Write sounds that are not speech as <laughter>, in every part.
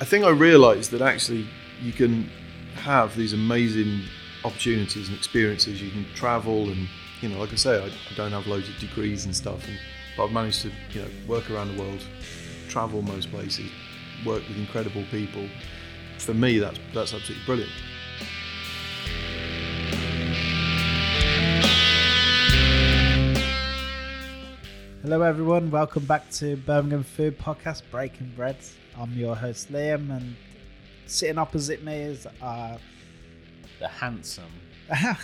I think I realised that actually you can have these amazing opportunities and experiences. You can travel, and you know, like I say, I, I don't have loads of degrees and stuff, and but I've managed to you know work around the world, travel most places, work with incredible people. For me, that's that's absolutely brilliant. Hello, everyone. Welcome back to Birmingham Food Podcast Breaking Bread. I'm your host, Liam, and sitting opposite me is. Uh, The handsome. <laughs> I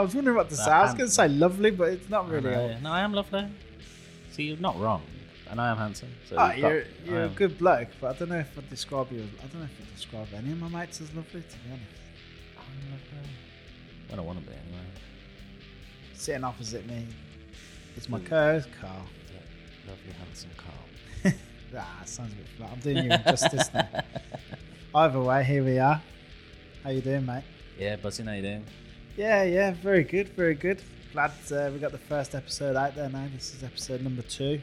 was wondering what to The say. I was going to say lovely, but it's not I really. know. No, I am lovely. See, you're not wrong, and I am handsome. So Oh, you've got- you're, you're I a am- good bloke, but I don't know if I'd describe you. As, I don't know if I'd describe any of my mates as lovely, to be honest. I don't want to be anyway. Sitting opposite me is my co-host, Carl. Lovely, handsome Carl. <laughs> Ah, sounds a bit flat. I'm doing you injustice now. <laughs> Either way, here we are. How you doing, mate? yeah, buzzing. How you doing? Yeah, yeah, very good, very good. Glad uh, we got the first episode out there now. This is episode number two.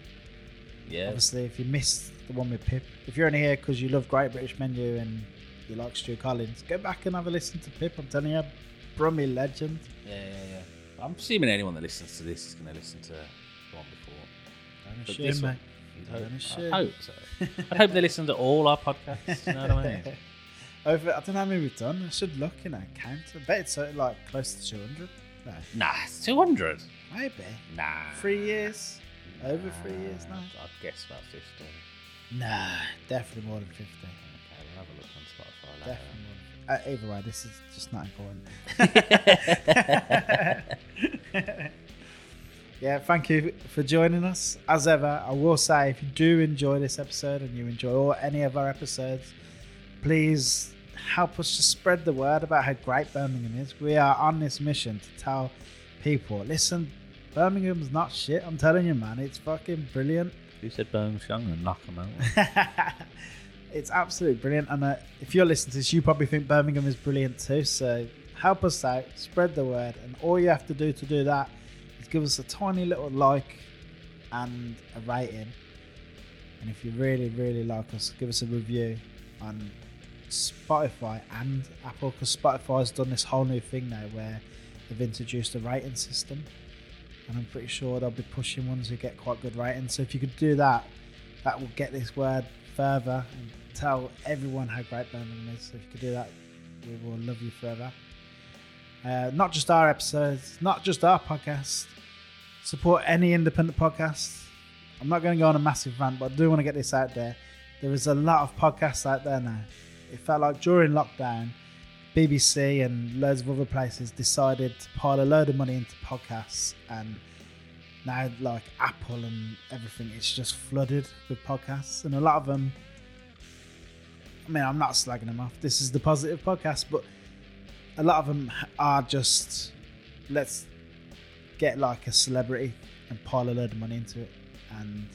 Yeah. Obviously, if you missed the one with Pip, if you're only here because you love Great British Menu and you like Stu Collins, go back and have a listen to Pip. I'm telling you, Brummy legend. Yeah, yeah, yeah. I'm assuming anyone that listens to this is going to listen to the one before. Don't But assume, mate. one, Don't hope, assume. I hope so. I hope they listen to all our podcasts. You know what I mean? <laughs> Over, I don't know how many we've done. I should look, in know, count. I bet it's uh, like close to 200. No, Nah, it's 200. maybe. Nah. Three years? Over three years now? I'd guess about 50. Nah, definitely more than 50. Okay, we'll have a look on Spotify later. Definitely more than uh, Either way, this is just not important. <laughs> yeah, thank you for joining us. As ever, I will say if you do enjoy this episode and you enjoy all, any of our episodes, please help us to spread the word about how great Birmingham is. We are on this mission to tell people listen, Birmingham's not shit. I'm telling you, man, it's fucking brilliant. Who said Birmingham Young and knock them out? <laughs> it's absolutely brilliant. And uh, if you're listening to this, you probably think Birmingham is brilliant too. So help us out, spread the word. And all you have to do to do that is give us a tiny little like and a rating. And if you really, really like us, give us a review on Spotify and Apple because Spotify's done this whole new thing now where they've introduced a rating system. And I'm pretty sure they'll be pushing ones who get quite good ratings. So if you could do that, that will get this word further and tell everyone how great Birmingham is. So if you could do that, we will love you forever. Uh, not just our episodes, not just our podcast. Support any independent podcast. I'm not going to go on a massive rant, but I do want to get this out there. There is a lot of podcasts out there now. It felt like during lockdown, BBC and loads of other places decided to pile a load of money into podcasts and now like Apple and everything, it's just flooded with podcasts, and a lot of them. I mean, I'm not slagging them off. This is the positive podcast, but a lot of them are just let's get like a celebrity and pile a load of money into it. And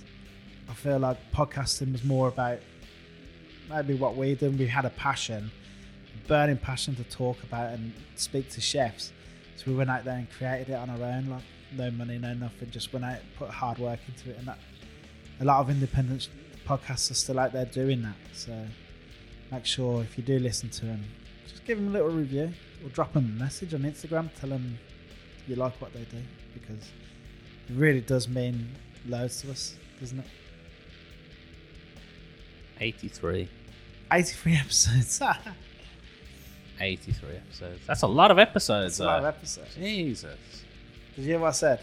I feel like podcasting was more about maybe what we did. We had a passion, burning passion to talk about and speak to chefs. So we went out there and created it on our own, like no money, no nothing. Just went out, put hard work into it, and that a lot of independent podcasts are still out there doing that. So make sure if you do listen to them, just give them a little review or drop them a message on Instagram. Tell them you like what they do because it really does mean loads to us, doesn't it? 83. 83 episodes. <laughs> 83 episodes. That's a lot of episodes. That's a lot of episodes. Jesus. Did you hear what I said?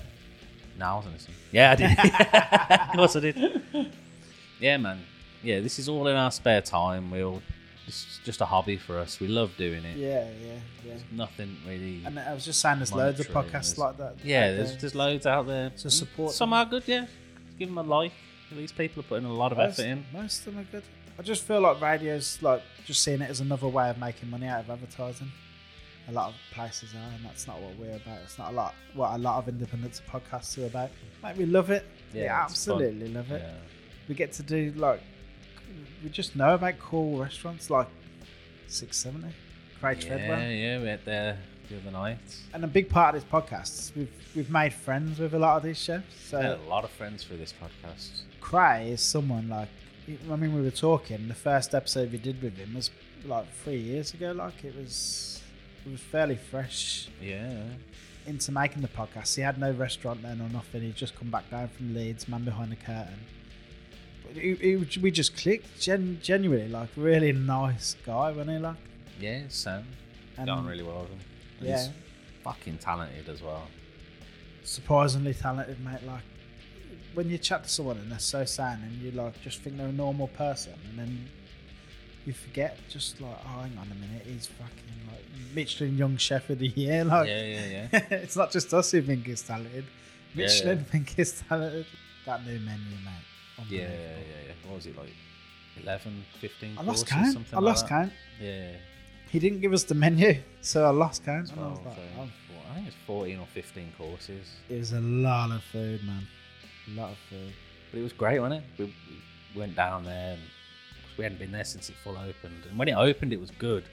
No, I wasn't listening. Yeah, I did. <laughs> <laughs> of course I did. Yeah, man. Yeah, this is all in our spare time. We'll. It's just a hobby for us. We love doing it. Yeah, yeah, yeah. Nothing really. And I was just saying, there's loads of podcasts like that. yeah, there's there. there's loads out there. So support Some them. are good. Yeah, give them a like. These people are putting a lot of most, effort in. most of them are good. I just feel like radio's like just seeing it as another way of making money out of advertising. A lot of places are, and that's not what we're about. It's not a lot what a lot of independent podcasts are about. Like we love it. we Yeah, fun. absolutely love it. Yeah. we get to do like we just know about cool restaurants like six seventy, Kray yeah, Treadwell. yeah, yeah, we had there the other night. And a big part of this podcast, is we've we've made friends with a lot of these chefs. So a lot of friends through this podcast. Cray is someone like I mean we were talking. The first episode we did with him was like three years ago. Like it was it was fairly fresh Yeah, into making the podcast. He had no restaurant then or nothing. He'd just come back down from Leeds, man behind the curtain. But he, he- we just clicked. Gen, genuinely, like really nice guy, wasn't he? Like yeah, Sam. and Got really well with him. And yeah, He's fucking talented as well. surprisingly talented, mate. Like when you chat to someone and they're so sad and you like just think they're a normal person, and then you forget, just like, oh, hang on a minute, he's fucking like Michelin Young Chef of the Year. <laughs> Like, yeah, yeah, yeah. <laughs> it's not just us who think he's talented. Yeah, Michelin yeah. think he's talented. That new menu, mate. Yeah, yeah, yeah. What was it like? 11, 15 I lost count. something I lost that? count. Yeah. He didn't give us the menu, <laughs> so I lost count. And I 12, was like, oh. I think it's 14 or 15 courses. It was a lot of food, man. A lot of food. But it was great, wasn't it? We, we went down there and we hadn't been there since it full opened. And when it opened, it was good.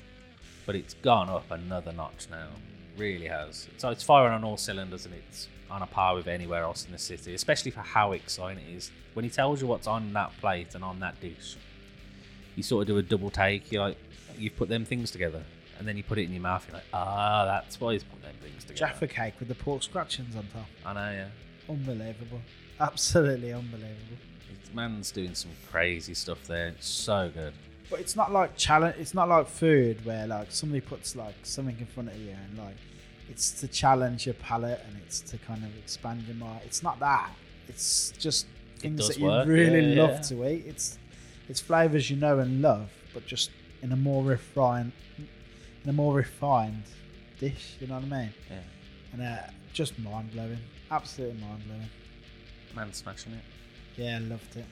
But it's gone up another notch now. Really has. So it's firing on all cylinders and it's on a par with anywhere else in the city, especially for how exciting it is. When he tells you what's on that plate and on that dish, you sort of do a double take. You're like, you've put them things together. And then you put it in your mouth. You're like, ah, that's why he's put them things together. Jaffa cake with the pork scratchings on top. I know, yeah. Unbelievable. Absolutely unbelievable. It's, man's doing some crazy stuff there. It's so good. But it's not like challenge. It's not like food where like somebody puts like something in front of you and like it's to challenge your palate and it's to kind of expand your mind. It's not that. It's just things does that you work, really yeah, love yeah. to eat. It's it's flavors you know and love, but just in a more refined, in a more refined dish. You know what I mean? Yeah. And uh, just mind blowing. Absolutely mind blowing. Man's smashing it. Yeah, loved it.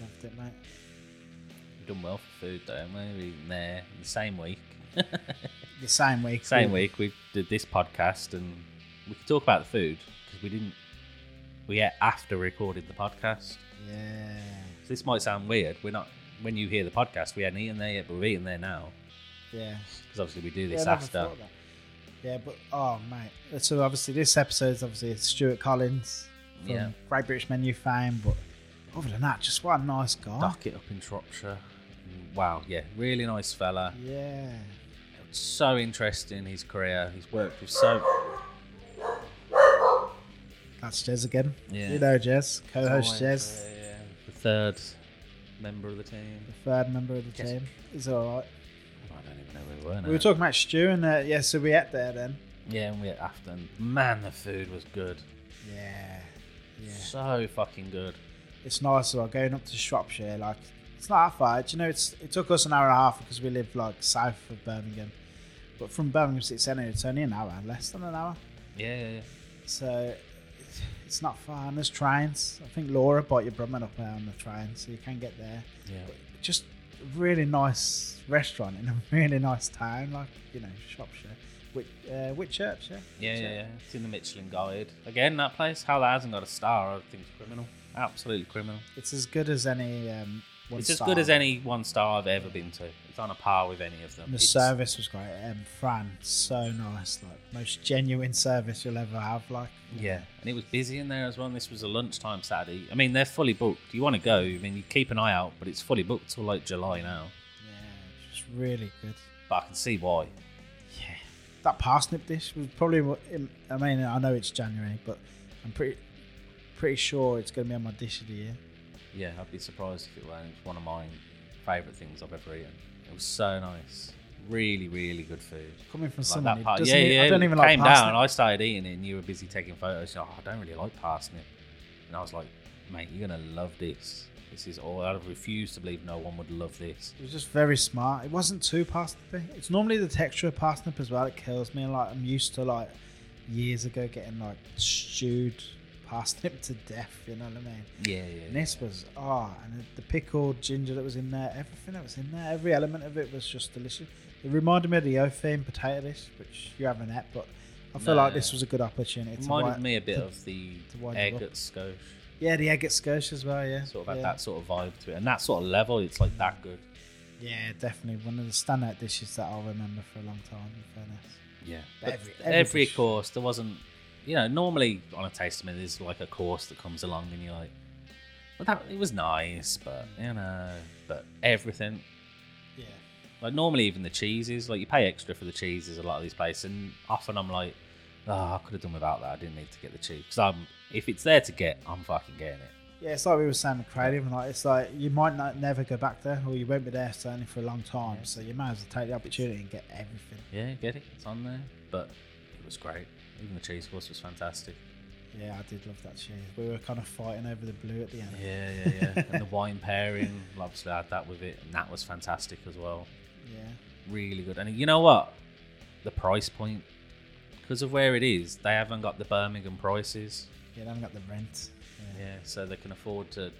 Loved it, mate. We've done well for food though, haven't we? We been there the same week. <laughs> The same week. same we- week we did this podcast and we could talk about the food because we didn't. We ate after recording the podcast. Yeah. So this might sound weird. We're not. When you hear the podcast, we hadn't eaten there yet, but we're eating there now Yeah. because obviously we do this I never after. thought of that. Yeah, but oh mate. So obviously this episode is obviously Stuart Collins from Yeah. Great British Menu fame, but other than that, just what a nice guy. Docket up in Shropshire. Wow, yeah, really nice fella. Yeah. So interesting his career. He's worked with so That's Jez again. Yeah. You know Jez, co-host Jez, yeah, the third member of the team. the third member of the team. He's all right. I don't even know where we were now. We were talking about Stu, and uh, yeah, so we ate there then. Yeah, and we ate after. And man, the food was good. Yeah. Yeah. So fucking good. it's nice as well going up to Shropshire. Like it's not that far. Do you know, it's it took us an hour and a half because we live like south of Birmingham, but from Birmingham City Centre it's only an hour, less than an hour. Yeah, yeah, yeah. So it's not far. And there's trains. I think Laura bought your brother up there on the train, so you can get there. Yeah. Just a really nice restaurant in a <laughs> really nice town, like you know Shropshire. Which, uh, Whitchurch, yeah. Yeah, yeah, yeah. It's in the Michelin Guide. Again, that place, how that hasn't got a star, I think it's criminal. Absolutely criminal. It's as good as any. Um, one it's as star. good as any one star I've ever been to. It's on a par with any of them. The It's- service was great. Um, Fran, so nice. Like most genuine service you'll ever have. Like Yeah, and it was busy in there as well. And this was a lunchtime Saturday. I mean, they're fully booked. You want to go? I mean, you keep an eye out, but it's fully booked till like July now. yeah, just really good. But I can see why. That parsnip dish was probably. I mean, I know it's January, but I'm pretty pretty sure it's going to be on my dish of the year. Yeah, I'd be surprised if it weren't. It's one of my favourite things I've ever eaten. It was so nice. Really, really good food. Coming from Like someone that part, yeah, yeah. I don't even came like parsnip. down. I started eating it, and you were busy taking photos. You're like, oh, I don't really like parsnip, and I was like, mate, you're gonna love this. This is all. I refuse to believe no one would love this. It was just very smart. It wasn't too parsnippy. It's normally the texture of parsnip as well. It kills me. Like I'm used to like years ago getting like stewed parsnip to death. You know what I mean? Yeah, yeah. And this was ah, and the pickled ginger that was in there, everything that was in there, every element of it was just delicious. It reminded me of the Opheem potato dish, which you haven't had, but I feel No. like this was a good opportunity. It to reminded wi- me a bit to- of the to egg at Scotia. Yeah, the egg at Scotia as well. Yeah, Sort of had yeah. that sort of vibe to it, and that sort of level. It's like that good. Yeah, definitely one of the standout dishes that I'll remember for a long time. In fairness. Yeah, But every- every, every course there wasn't. You know, normally on a tasting menu, there's like a course that comes along, and you're like, "Well, that it was nice, but you know, but everything." Yeah. Like normally, even the cheeses, like you pay extra for the cheeses a lot of these places, and often I'm like, "Oh, I could have done without that. I didn't need to get the cheese because I'm if it's there to get, I'm fucking getting it." Yeah, it's like we were saying with Creative, like it's like you might not never go back there, or you won't be there certainly for a long time. So you might as well take the opportunity and get everything. Yeah, get it. It's on there, but it was great. Even the cheese course was fantastic. Yeah, I did love that cheese. We were kind of fighting over the blue at the end. Yeah, yeah, yeah. <laughs> and the wine pairing, obviously, I had that with it, and that was fantastic as well. Yeah. Really good. And you know what? The price point, because of where it is, they haven't got the Birmingham prices. Yeah, they haven't got the rent. Yeah. Yeah, so they can afford to.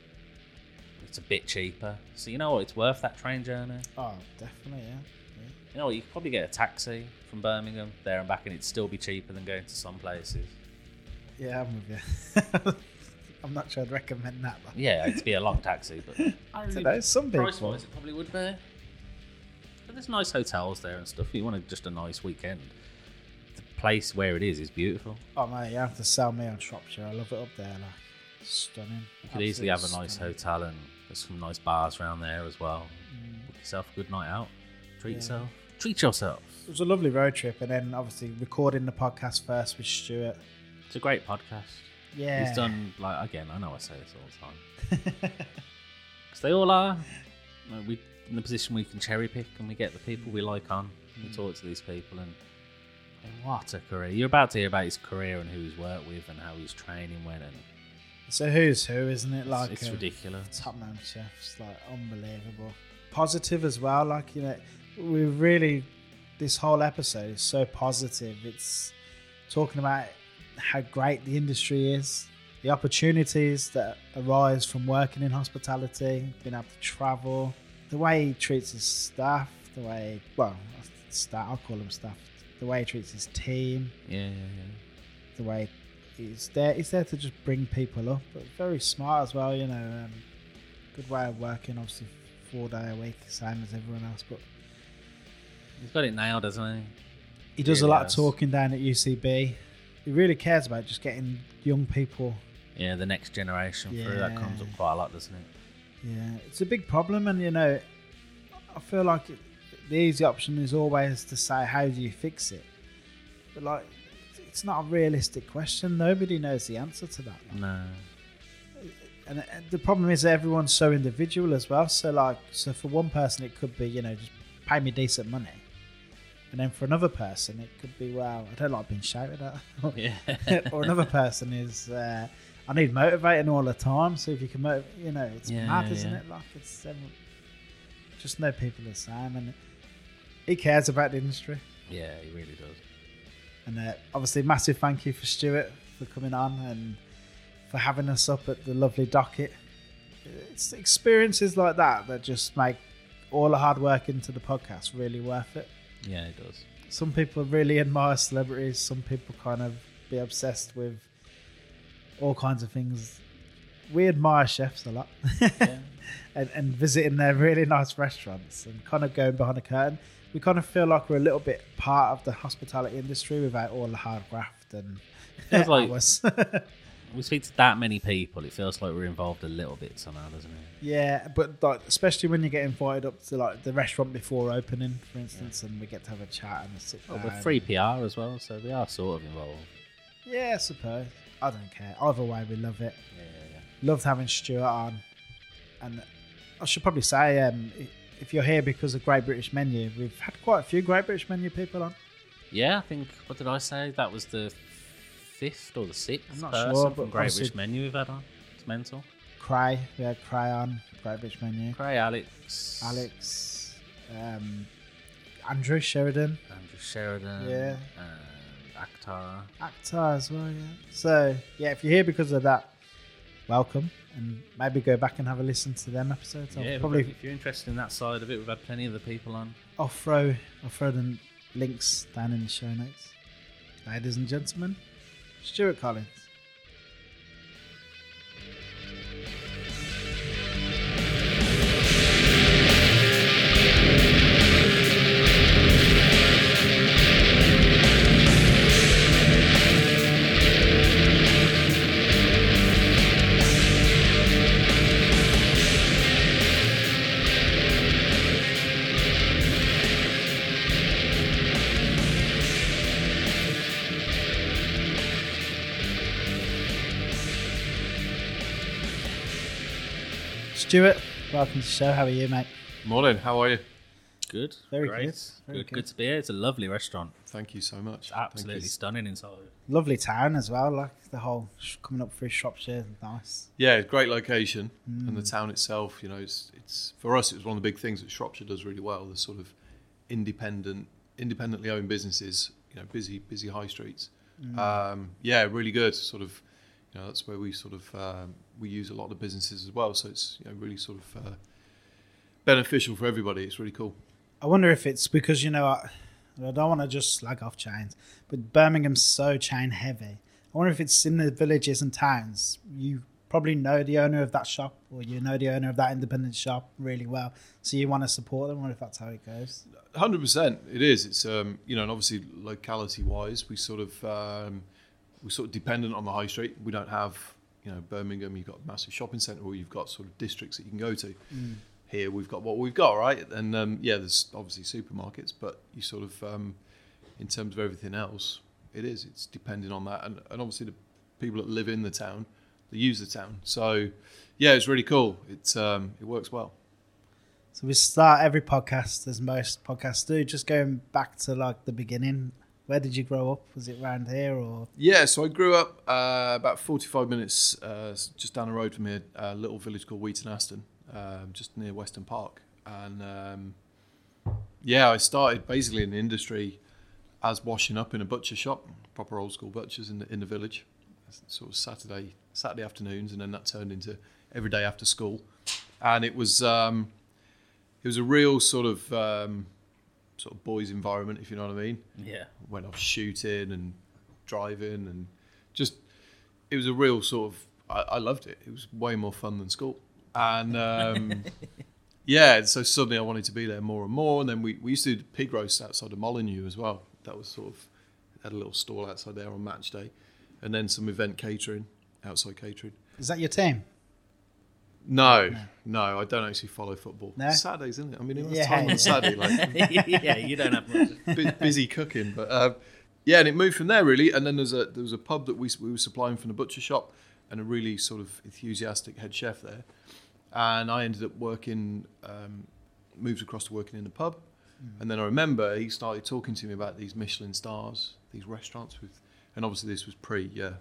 It's a bit cheaper. So you know what? It's worth that train journey. Oh, definitely, yeah. yeah. You know what? You could probably get a taxi from Birmingham there and back, and it'd still be cheaper than going to some places. Yeah, I'm with you. <laughs> I'm not sure I'd recommend that, but Yeah, it'd be a long taxi, but <laughs> I don't know. Some people. price wise, it probably would be. But there's nice hotels there and stuff. You wanted just a nice weekend, place where it is is beautiful. Oh mate, you have to sell me on Shropshire. I love it up there. Like stunning. You could easily have a nice stunning. hotel and there's some nice bars around there as well. Mm. Book yourself a good night out. Treat Yeah. yourself. Treat yourself. It was a lovely road trip, and then obviously recording the podcast first with Stuart. It's a great podcast. Yeah, He's done like again. I know I say this all the time <laughs> because they all are. Like, we in the position we can cherry pick and we get the people we like on. We talk to these people and what a career! You're about to hear about his career and who he's worked with and how his training went, and So who's who, isn't it? Like it's uh, ridiculous. top man chefs, like unbelievable. Positive as well, like you know, we really this whole episode is so positive. It's talking about how great the industry is, the opportunities that arise from working in hospitality, being able to travel, the way he treats his staff, the way well, staff I'll call them staff, the way he treats his team, Yeah, yeah, yeah. the way he's there. He's there to just bring people up, but very smart as well. You know, um, good way of working. Obviously, four day a week, same as everyone else. But He's got it nailed, doesn't he? he does a lot has. of talking down at UCB. He really cares about just getting young people. Yeah, the next generation through that comes up quite a lot, doesn't it? Yeah, it's a big problem, and you know, I feel like it, the easy option is always to say, "How do you fix it?" But like, it's not a realistic question. Nobody knows the answer to that. like. No. and the problem is that everyone's so individual as well. So like, so for one person, it could be you know just pay me decent money, and then for another person, it could be well, I don't like being shouted at, <laughs> Yeah. or another person is uh, I need motivating all the time. So if you can motivate, you know, it's Yeah, mad, yeah, isn't yeah. it? Like it's um, just no people the same, and he cares about the industry. yeah, he really does. And uh, obviously, massive thank you for Stuart for coming on and for having us up at the lovely Docket. It's experiences like that that just make all the hard work into the podcast really worth it. Yeah, it does. Some people really admire celebrities, some people kind of be obsessed with all kinds of things. We admire chefs a lot Yeah. <laughs> and, and visiting their really nice restaurants and kind of going behind the curtain. We kind of feel like we're a little bit part of the hospitality industry without all the hard graft and Feels like- hours. <laughs> we speak to that many people, it feels like we're involved a little bit somehow, doesn't it? yeah, but like especially when you get invited up to like the restaurant before opening, for instance, and we get to have a chat and a sit Well, down. we're free PR as well, so we are sort of involved. Yeah, I suppose. I don't care. Either way, we love it. Yeah, yeah, yeah. Loved having Stuart on, and I should probably say, um, if you're here because of Great British Menu, we've had quite a few Great British Menu people on. Yeah, I think what did I say? That was the fifth or the sixth I'm not person sure, from Great British Menu we've had on. It's mental. Kray, we had Kray on Great British Menu. Kray, Alex, Alex, um, Andrew Sheridan, Andrew Sheridan, Yeah. and Aktar. actor as well. Yeah. So yeah, if you're here because of that, welcome, and maybe go back and have a listen to them episodes. I'll Yeah, probably if you're interested in that side of it, we've had plenty of the people on. I'll throw I'll throw the links down in the show notes. Ladies and gentlemen, Stuart Collins. Stuart, welcome to the show. How are you, mate? Morning. How are you? Good. Very Great. good, very good. good. Good to be here. It's a lovely restaurant. Thank you so much. It's absolutely Thank you. stunning inside. Lovely town as well. Like the whole sh- coming up through Shropshire, nice. Yeah, great location, and Mm. the town itself. You know, it's, it's for us. It was one of the big things that Shropshire does really well. The sort of independent, independently owned businesses. You know, busy, busy high streets. Mm. Um, yeah, really good. Sort of, you know, that's where we sort of um, we use a lot of businesses as well. So it's you know really sort of uh, beneficial for everybody. It's really cool. I wonder if it's because you know I, I don't want to just slag off chains, but Birmingham's so chain heavy. I wonder if it's in the villages and towns. You probably know the owner of that shop, or you know the owner of that independent shop really well, so you want to support them. I wonder if that's how it goes. Hundred percent, it is. It's um, you know, and obviously locality wise, we sort of um, we're sort of dependent on the high street. We don't have you know Birmingham. You've got a massive shopping centre, or you've got sort of districts that you can go to. Here we've got what we've got, right? And um, yeah, there's obviously supermarkets, but you sort of um, in terms of everything else, it is. It's depending on that, and, and obviously the people that live in the town, they use the town. So yeah, it's really cool. It's um, it works well. So we start every podcast, as most podcasts do, just going back to like the beginning. Where did you grow up? Was it around here or? Yeah, so I grew up uh, about 45 minutes uh, just down the road from here, a little village called Wheaton Aston, um, just near Weston Park. And um, yeah, I started basically in the industry as washing up in a butcher shop, proper old school butchers in the, in the village, sort of Saturday Saturday afternoons, and then that turned into every day after school. And it was um, it was a real sort of um, sort of boys' environment, if you know what I mean Yeah. went off shooting and driving and just it was a real sort of I, I loved it. It was way more fun than school. And um, <laughs> yeah, so suddenly I wanted to be there more and more. And then we, we used to do pig roast outside of Molineux as well. That was sort of had a little stall outside there on match day, and then some event catering, outside catering. Is that your team? No, no, I don't actually follow football. No? Saturdays, isn't it? I mean, it was Yeah, time on Saturday, like <laughs> yeah, you don't have much. bu- busy cooking. But um, yeah, and it moved from there really. And then there's a there was a pub that we we were supplying from the butcher shop, and a really sort of enthusiastic head chef there. And I ended up working, um, moved across to working in the pub. And then I remember he started talking to me about these Michelin stars, these restaurants with, and obviously this was pre yeah,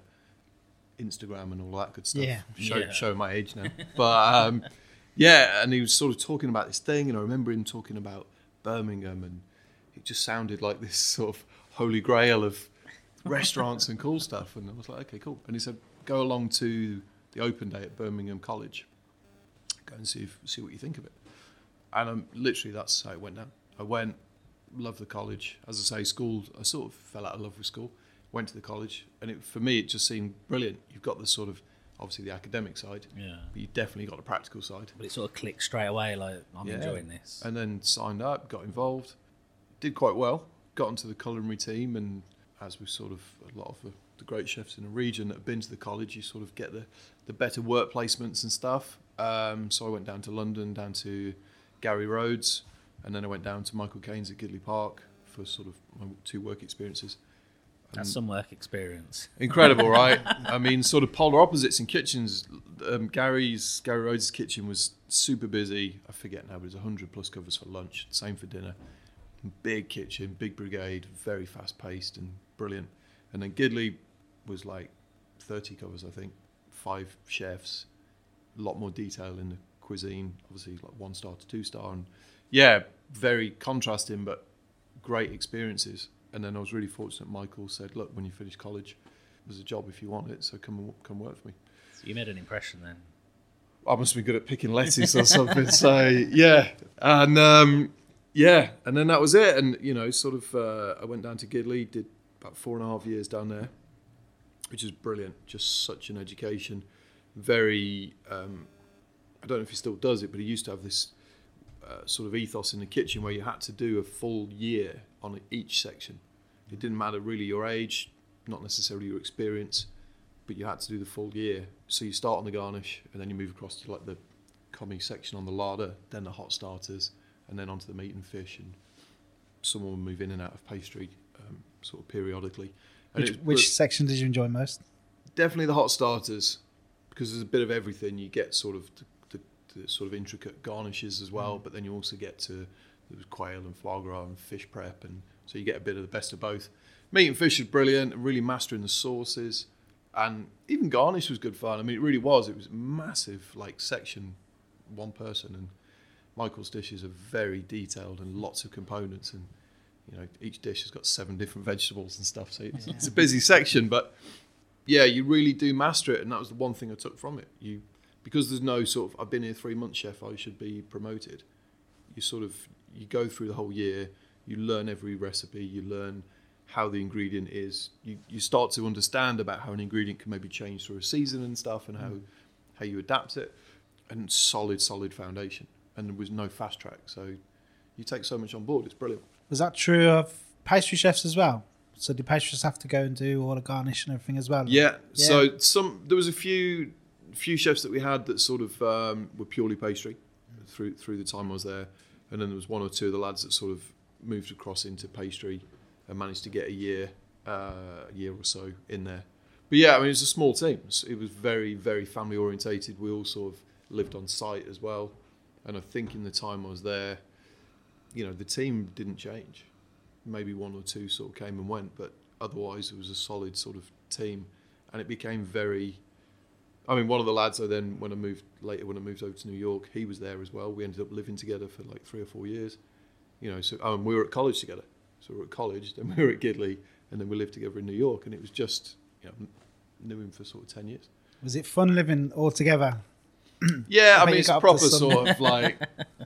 Instagram and all that good stuff. Yeah. Show, Yeah. showing my age now. <laughs> but um, yeah, and he was sort of talking about this thing, and I remember him talking about Birmingham, and it just sounded like this sort of holy grail of <laughs> restaurants and cool stuff. And I was like, okay, cool. And he said, go along to the open day at Birmingham College, go and see if, see what you think of it. And um, literally, that's how it went down. I went, loved the college. As I say, school, I sort of fell out of love with school. Went to the college, and it, for me, it just seemed brilliant. You've got the sort of, obviously, the academic side, Yeah. but you definitely got the practical side. But it sort of clicked straight away. Like I'm Yeah. enjoying this. And then signed up, got involved, did quite well, got into the culinary team, and as with sort of a lot of the, the great chefs in the region that have been to the college, you sort of get the, the better work placements and stuff. Um, so I went down to London, down to Gary Rhodes, and then I went down to Michael Caines at Gidleigh Park for sort of my two work experiences. That's some work experience. <laughs> Incredible, right? I mean, sort of polar opposites in kitchens. Um, Gary's Gary Rhodes' kitchen was super busy. I forget now, but it was hundred plus covers for lunch. Same for dinner. Big kitchen, big brigade, very fast paced and brilliant. And then Gidleigh was like thirty covers, I think, five chefs, a lot more detail in the cuisine. Obviously, like one star to two star, and yeah, very contrasting, but great experiences. And then I was really fortunate. Michael said, "Look, when you finish college, there's a job if you want it, so come come work for me." So you made an impression then. I must be good at picking lettuce or something. so yeah, and um, yeah, and then that was it. And you know, sort of, uh, I went down to Gidleigh, did about four and a half years down there, which is brilliant. Just such an education. Very, um, I don't know if he still does it, but he used to have this uh, sort of ethos in the kitchen where you had to do a full year on each section. It didn't matter really your age, not necessarily your experience, but you had to do the full year. So you start on the garnish, and then you move across to like the commis section on the larder, then the hot starters, and then onto the meat and fish. And someone will move in and out of pastry um, sort of periodically. And Which, it was- which section did you enjoy most? definitely the hot starters because there's a bit of everything. You get sort of the, the, the sort of intricate garnishes as well. But then you also get to there was quail and foie gras and fish prep, and so you get a bit of the best of both. Meat and fish is brilliant, and really mastering the sauces, and even garnish was good fun. I mean, it really was. It was massive, like section, one person, and Michael's dishes are very detailed and lots of components, and you know each dish has got seven different <laughs> vegetables and stuff. So it's, it's a busy section, but yeah, you really do master it, and that was the one thing I took from it. You because there's no sort of I've been here three months, chef. I should be promoted. You sort of you go through the whole year. You learn every recipe. You learn how the ingredient is. You you start to understand about how an ingredient can maybe change through a season and stuff, and how how you adapt it. And solid, solid foundation. And there was no fast track, so you take so much on board. It's brilliant. Was that true of pastry chefs as well? So do pastry chefs have to go and do all the garnish and everything as well? Yeah. So some there was a few few chefs that we had that sort of um, were purely pastry through through the time I was there, and then there was one or two of the lads that sort of moved across into pastry and managed to get a year uh, a year or so in there. But yeah, I mean it was a small team. It was very very family orientated. We all sort of lived on site as well, and I think in the time I was there, you know, the team didn't change. Maybe one or two sort of came and went, but otherwise it was a solid sort of team, and it became very. I mean, one of the lads I then, when I moved later, when I moved over to New York, he was there as well. We ended up living together for like three or four years, you know. So, oh, and we were at college together. So we were at college, then we were at Gidleigh, and then we lived together in New York, and it was just, you know, knew him for sort of ten years. Was it fun living all together? <clears throat> Yeah, I I, mean it's proper sort of <laughs> like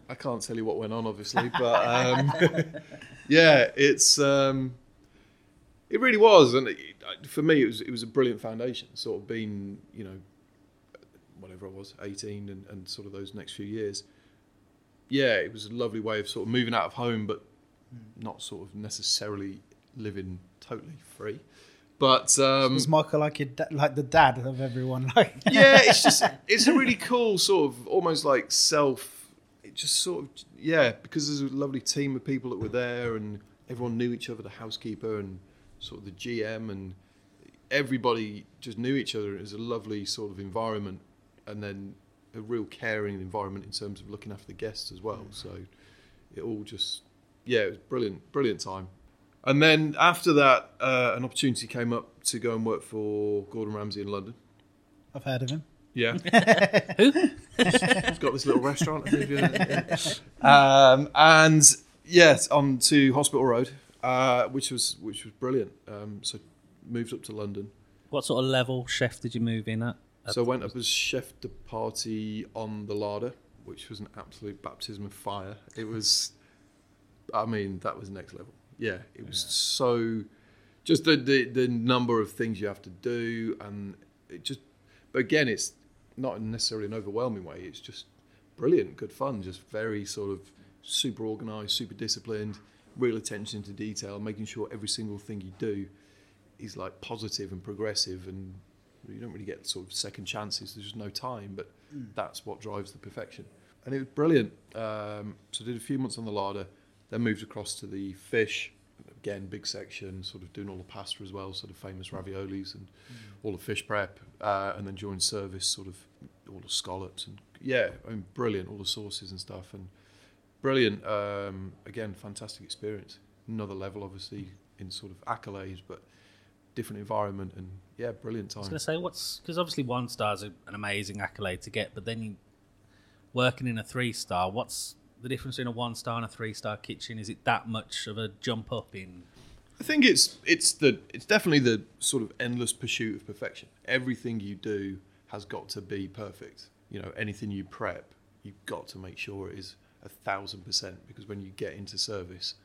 I can't tell you what went on, obviously, but um, <laughs> yeah, it's um, it really was, and it, for me, it was it was a brilliant foundation. Sort of being, you know, whatever I was, eighteen, and, and sort of those next few years. Yeah, it was a lovely way of sort of moving out of home, but not sort of necessarily living totally free. But um, Was Michael like your da- like the dad of everyone? <laughs> Like yeah, it's just <laughs> it's a really cool sort of almost like self. It just sort of yeah, because there's a lovely team of people that were there, and everyone knew each other. The housekeeper and sort of the GM, and everybody just knew each other. It was a lovely sort of environment, and then a real caring environment in terms of looking after the guests as well. So it all just yeah, it was brilliant, brilliant time. And then after that, uh, an opportunity came up to go and work for Gordon Ramsay in London. I've heard of him. Yeah. <laughs> Who? He's got this little restaurant. I think, yeah. <laughs> Um, and yes, on to Hospital Road, uh, which was which was brilliant. Um, so moved up to London. What sort of level chef did you move in at? So I went up as chef de partie on the larder, which was an absolute baptism of fire. It was, I mean, that was next level. Yeah, it was so, just the, the the number of things you have to do, and it just, but again, it's not necessarily an overwhelming way. It's just brilliant, good fun, just very sort of super organised, super disciplined, real attention to detail, making sure every single thing you do is like positive and progressive and you don't really get sort of second chances there's just no time but that's what drives the perfection. And it was brilliant. Um, so did a few months on the larder then moved across to the fish again big section sort of doing all the pasta as well sort of famous raviolis and all the fish prep uh, and then joined service sort of all the scallops and yeah I mean brilliant all the sauces and stuff and brilliant um, again fantastic experience. Another level obviously in sort of accolades but different environment and yeah brilliant time. I was going to say, what's because obviously one star is an amazing accolade to get, but then you working in a three star. What's the difference between a one star and a three star kitchen? Is it that much of a jump up in? I think it's it's the it's definitely the sort of endless pursuit of perfection. Everything you do has got to be perfect. You know, anything you prep, you've got to make sure it is a thousand percent because when you get into service,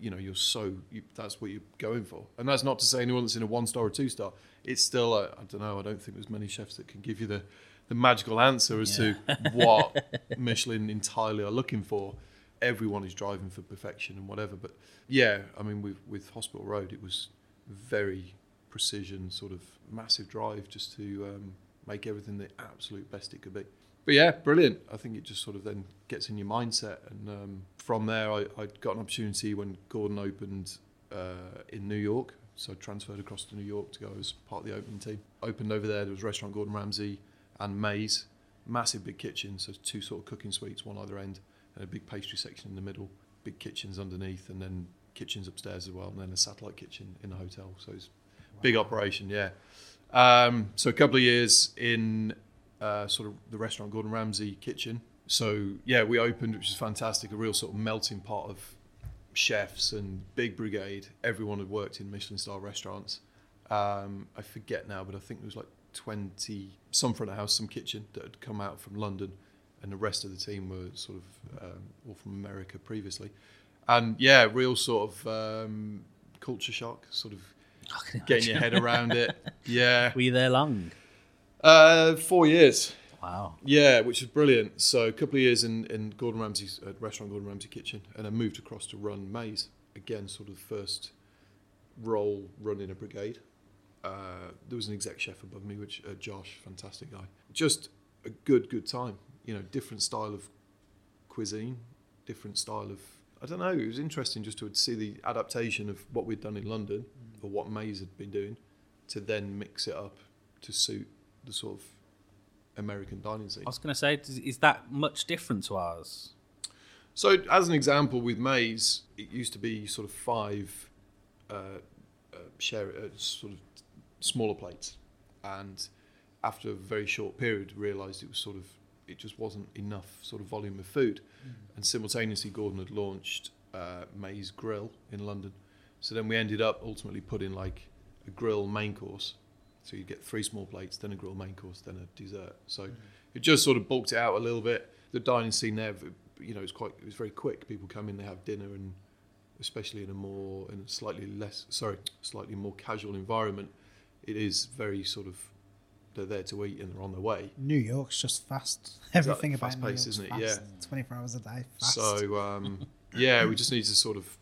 you know you're so you, that's what you're going for. And that's not to say anyone that's in a one star or two star. It's still I I don't know. I don't think there's many chefs that can give you the the magical answer as to <laughs> what Michelin entirely are looking for. Everyone is driving for perfection and whatever. But yeah, I mean, with with Hospital Road, it was very precision, sort of massive drive just to um, make everything the absolute best it could be. But yeah, brilliant. I think it just sort of then gets in your mindset, and um, from there, I, I got an opportunity when Gordon opened uh, in New York. So I transferred across to New York to go as part of the opening team. Opened over there. There was restaurant Gordon Ramsay and Maze, massive big kitchen, so two sort of cooking suites, one either end, and a big pastry section in the middle, big kitchens underneath, and then kitchens upstairs as well, and then a satellite kitchen in the hotel. So it's big operation, yeah. Um, so a couple of years in uh, sort of the restaurant Gordon Ramsay kitchen. So yeah, we opened, which was fantastic, a real sort of melting pot of chefs and big brigade. Everyone had worked in Michelin star restaurants. Um, I forget now, but I think there was like 20, some front of house, some kitchen that had come out from London, and the rest of the team were sort of um, all from America previously. And yeah, real sort of um, culture shock, sort of getting your head around it. <laughs> Yeah, Were you there long? Uh, four years. Wow. Yeah, which is brilliant. So a couple of years in, in Gordon Ramsay's uh, restaurant, Gordon Ramsay Kitchen, and I moved across to run Maze again, sort of the first role running a brigade. Uh, there was an exec chef above me, which uh, Josh, fantastic guy. Just a good, good time. You know, different style of cuisine, different style of. I don't know. It was interesting just to see the adaptation of what we'd done in London or what Maze had been doing, to then mix it up to suit the sort of American dining scene. I was going to say, is- that much different to ours? So, as an example, with Maze, it used to be sort of five uh, uh, share uh, sort of smaller plates, and after a very short period, realised it was sort of it just wasn't enough sort of volume of food, and simultaneously, Gordon had launched uh, Maze Grill in London. So then we ended up ultimately putting like a grill main course. So you get three small plates, then a grill main course, then a dessert. So it just sort of bulked it out a little bit. The dining scene there, you know, it's quite it was very quick. People come in, they have dinner, and especially in a more in a slightly less sorry, slightly more casual environment, it is very sort of they're there to eat and they're on their way. New York's just fast. Everything about New fast-paced, York's isn't it? fast. Yeah. 24 hours a day. Fast. So um, yeah, we just need to sort of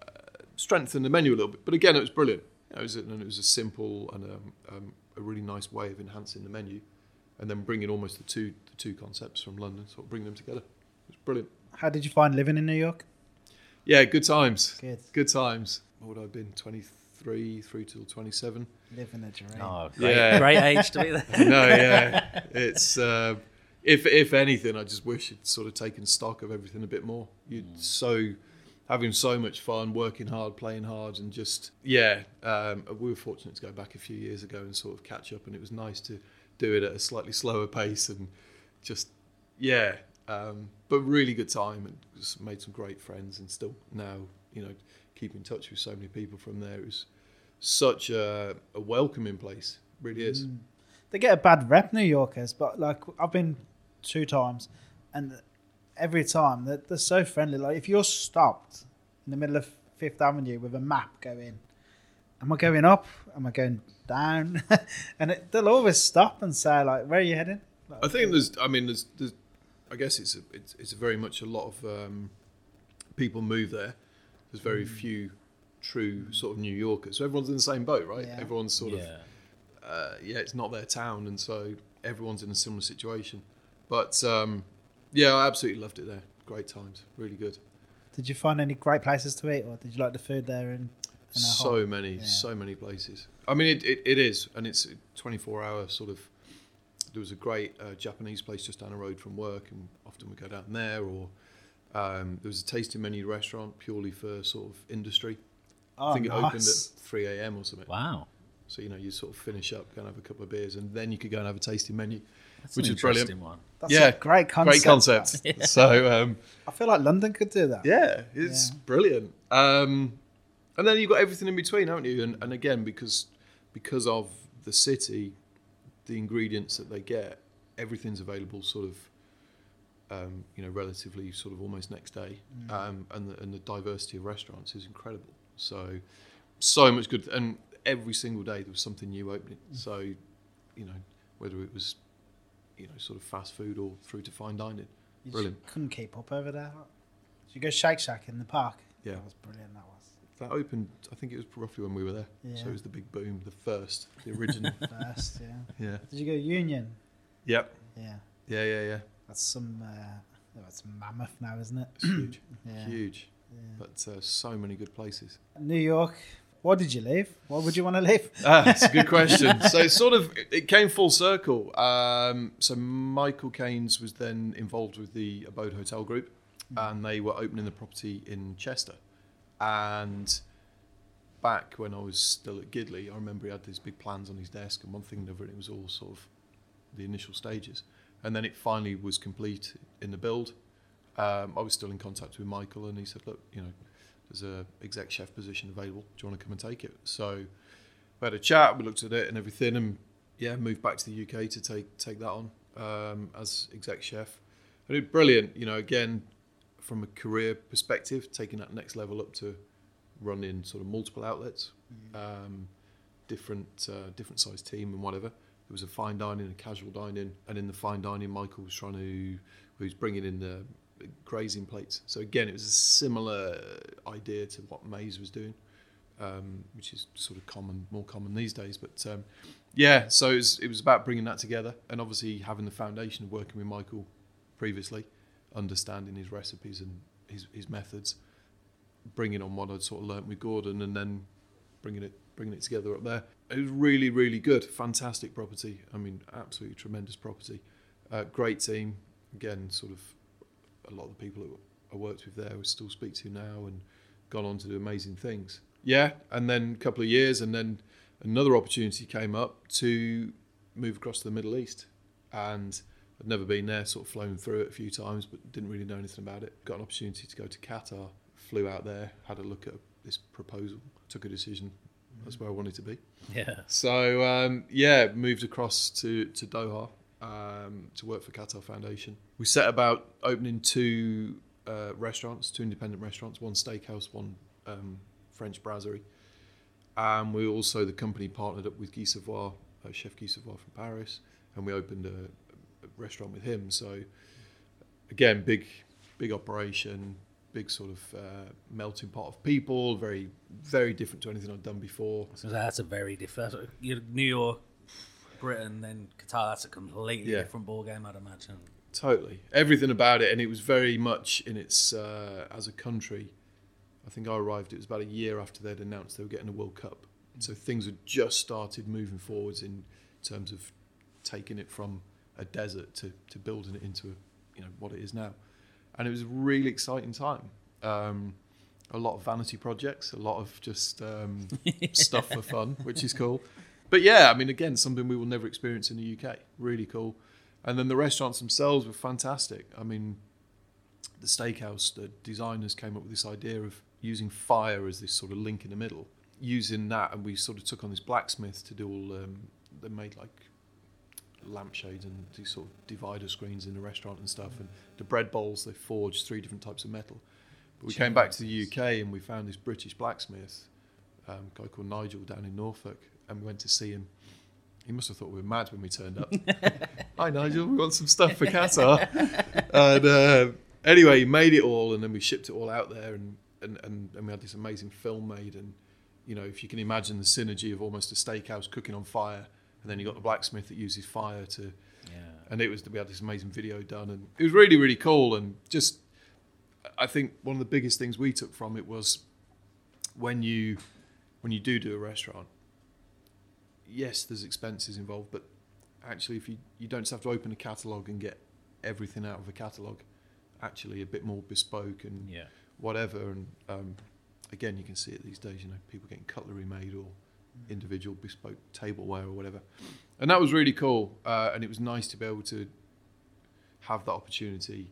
uh, strengthen the menu a little bit. But again, it was brilliant. It was, and it was a simple and a, um, a really nice way of enhancing the menu, and then bringing almost the two the two concepts from London, sort of bring them together. It was brilliant. How did you find living in New York? Yeah, good times. Good. Good times. What would I have been? Twenty three through till twenty seven. Living a dream. Oh, great, Yeah. great age to be there. no, yeah, it's uh, if if anything, I just wish you'd sort of taken stock of everything a bit more. You're so having so much fun, working hard, playing hard, and just yeah. Um, we were fortunate to go back a few years ago and sort of catch up, and it was nice to do it at a slightly slower pace and just yeah. Um, but really good time and just made some great friends, and still now you know keep in touch with so many people from there. It was such a, a welcoming place, really is. They get a bad rep, New Yorkers, but like I've been two times, and every time they're, they're so friendly. Like if you're stopped in the middle of Fifth Avenue with a map going, am I going up? Am I going down? <laughs> and it, they'll always stop and say like, where are you heading? Like, I think there's. I mean, there's. there's I guess it's a, it's it's very much a lot of um, people move there. There's very few true sort of New Yorkers. So everyone's in the same boat, right? Yeah. Everyone's sort of yeah. uh, yeah, it's not their town, and so everyone's in a similar situation. But um, yeah, I absolutely loved it there. Great times, really good. Did you find any great places to eat, or did you like the food there? In, in so whole- many, yeah. so many places. I mean, it, it, it is, and it's a 24 hour sort of. There was a great uh, Japanese place just down the road from work, and often we go down there. Or um, there was a tasting menu restaurant purely for sort of industry. Oh, I think it opened at 3 a.m. or something. Wow. So you know, you sort of finish up, go and have a couple of beers, and then you could go and have a tasting menu, That's which an is brilliant. interesting one. That's yeah, a great concept. Great concept. that. <laughs> So um, I feel like London could do that. yeah, it's Yeah. brilliant. Um, and then you've got everything in between, haven't you? And, and again, because because of the city, the ingredients that they get, everything's available sort of, um, you know, relatively sort of almost next day. Um, and, the, and the diversity of restaurants is incredible. So, so much good. And every single day there was something new opening. So, you know, whether it was, you know, sort of fast food or through to fine dining. You Brilliant. couldn't keep up over there. Did you go Shake Shack in the park? Yeah. That was brilliant. That was. That opened, I think it was roughly when we were there. Yeah. So it was the big boom, the first, the original. <laughs> First, yeah. yeah. Did you go Union? Yep. Yeah. Yeah, yeah, yeah. That's some. Uh, that's mammoth now, isn't it? It's huge. <clears throat> Yeah. Huge. yeah. But uh, so many good places. New York. Why did you leave? Why would you want to leave? <laughs> Ah, that's a good question. <laughs> so sort of it came full circle. Um, so Michael Caines was then involved with the Abode Hotel Group, and they were opening the property in Chester. And back when I was still at Gidleigh, I remember he had these big plans on his desk, and one thing and another, and it was all sort of the initial stages. And then it finally was complete in the build. Um, I was still in contact with Michael, and he said, "Look, you know, there's a exec chef position available. Do you want to come and take it?" So we had a chat, we looked at it and everything, and yeah, moved back to the UK to take take that on um, as exec chef. And it was brilliant, you know. Again, from a career perspective, taking that next level up to running sort of multiple outlets, um, different uh, different size team and whatever. There was a fine dining, a casual dining, and in the fine dining, Michael was trying to, he was bringing in the grazing plates. So again, it was a similar idea to what Maze was doing, um, which is sort of common, more common these days. But um, yeah, so it was, it was about bringing that together, and obviously having the foundation of working with Michael previously, understanding his recipes and his, his methods, bringing on what I'd sort of learnt with Gordon, and then bringing it bringing it together up there. It was really really good, fantastic property. I mean, absolutely tremendous property. Uh, great team. Again, sort of a lot of the people that I worked with there, we still speak to now, and gone on to do amazing things. Yeah, and then a couple of years, and then another opportunity came up to move across to the Middle East, and I'd never been there. Sort of flown through it a few times, but didn't really know anything about it. Got an opportunity to go to Qatar. Flew out there, had a look at this proposal, took a decision. That's where I wanted to be. Yeah. So um, yeah, moved across to to Doha um, to work for Qatar Foundation. We set about opening two uh, restaurants, two independent restaurants, one steakhouse, one um, French brasserie, and we also the company partnered up with Guy Savoy, uh, Chef Guy Savoy from Paris, and we opened a, a restaurant with him. So again, big big operation. Big sort of uh, melting pot of people, very, very different to anything I'd done before. So that's a very different. New York, Britain, then Qatar. That's a completely Yeah. different ball game, I'd imagine. Totally, everything about it, and it was very much in its uh, as a country. I think I arrived. It was about a year after they'd announced they were getting a World Cup, so things had just started moving forwards in terms of taking it from a desert to, to building it into you know what it is now, and it was a really exciting time. Um, a lot of vanity projects, a lot of just um, <laughs> stuff for fun, which is cool. But yeah, I mean, again, something we will never experience in the UK. Really cool. And then the restaurants themselves were fantastic. I mean, the steakhouse, the designers came up with this idea of using fire as this sort of link in the middle. Using that, and we sort of took on this blacksmith to do all. Um, they made like lampshades and these sort of divider screens in the restaurant and stuff. And the bread bowls, they forged three different types of metal. But we came back to the UK and we found this British blacksmith, um, guy called Nigel down in Norfolk, and we went to see him. He must have thought we were mad when we turned up. <laughs> Hi Nigel, we want some stuff for Qatar. <laughs> and uh, anyway, he made it all, and then we shipped it all out there, and, and, and, and we had this amazing film made. And you know, if you can imagine the synergy of almost a steakhouse cooking on fire, and then you got the blacksmith that uses fire to Yeah. and it was we had this amazing video done and it was really really cool and just i think one of the biggest things we took from it was when you when you do do a restaurant yes there's expenses involved but actually if you you don't just have to open a catalog and get everything out of a catalog actually a bit more bespoke and Yeah. whatever. And um, again you can see it these days you know people getting cutlery made or individual bespoke tableware or whatever. And that was really cool uh, and it was nice to be able to have that opportunity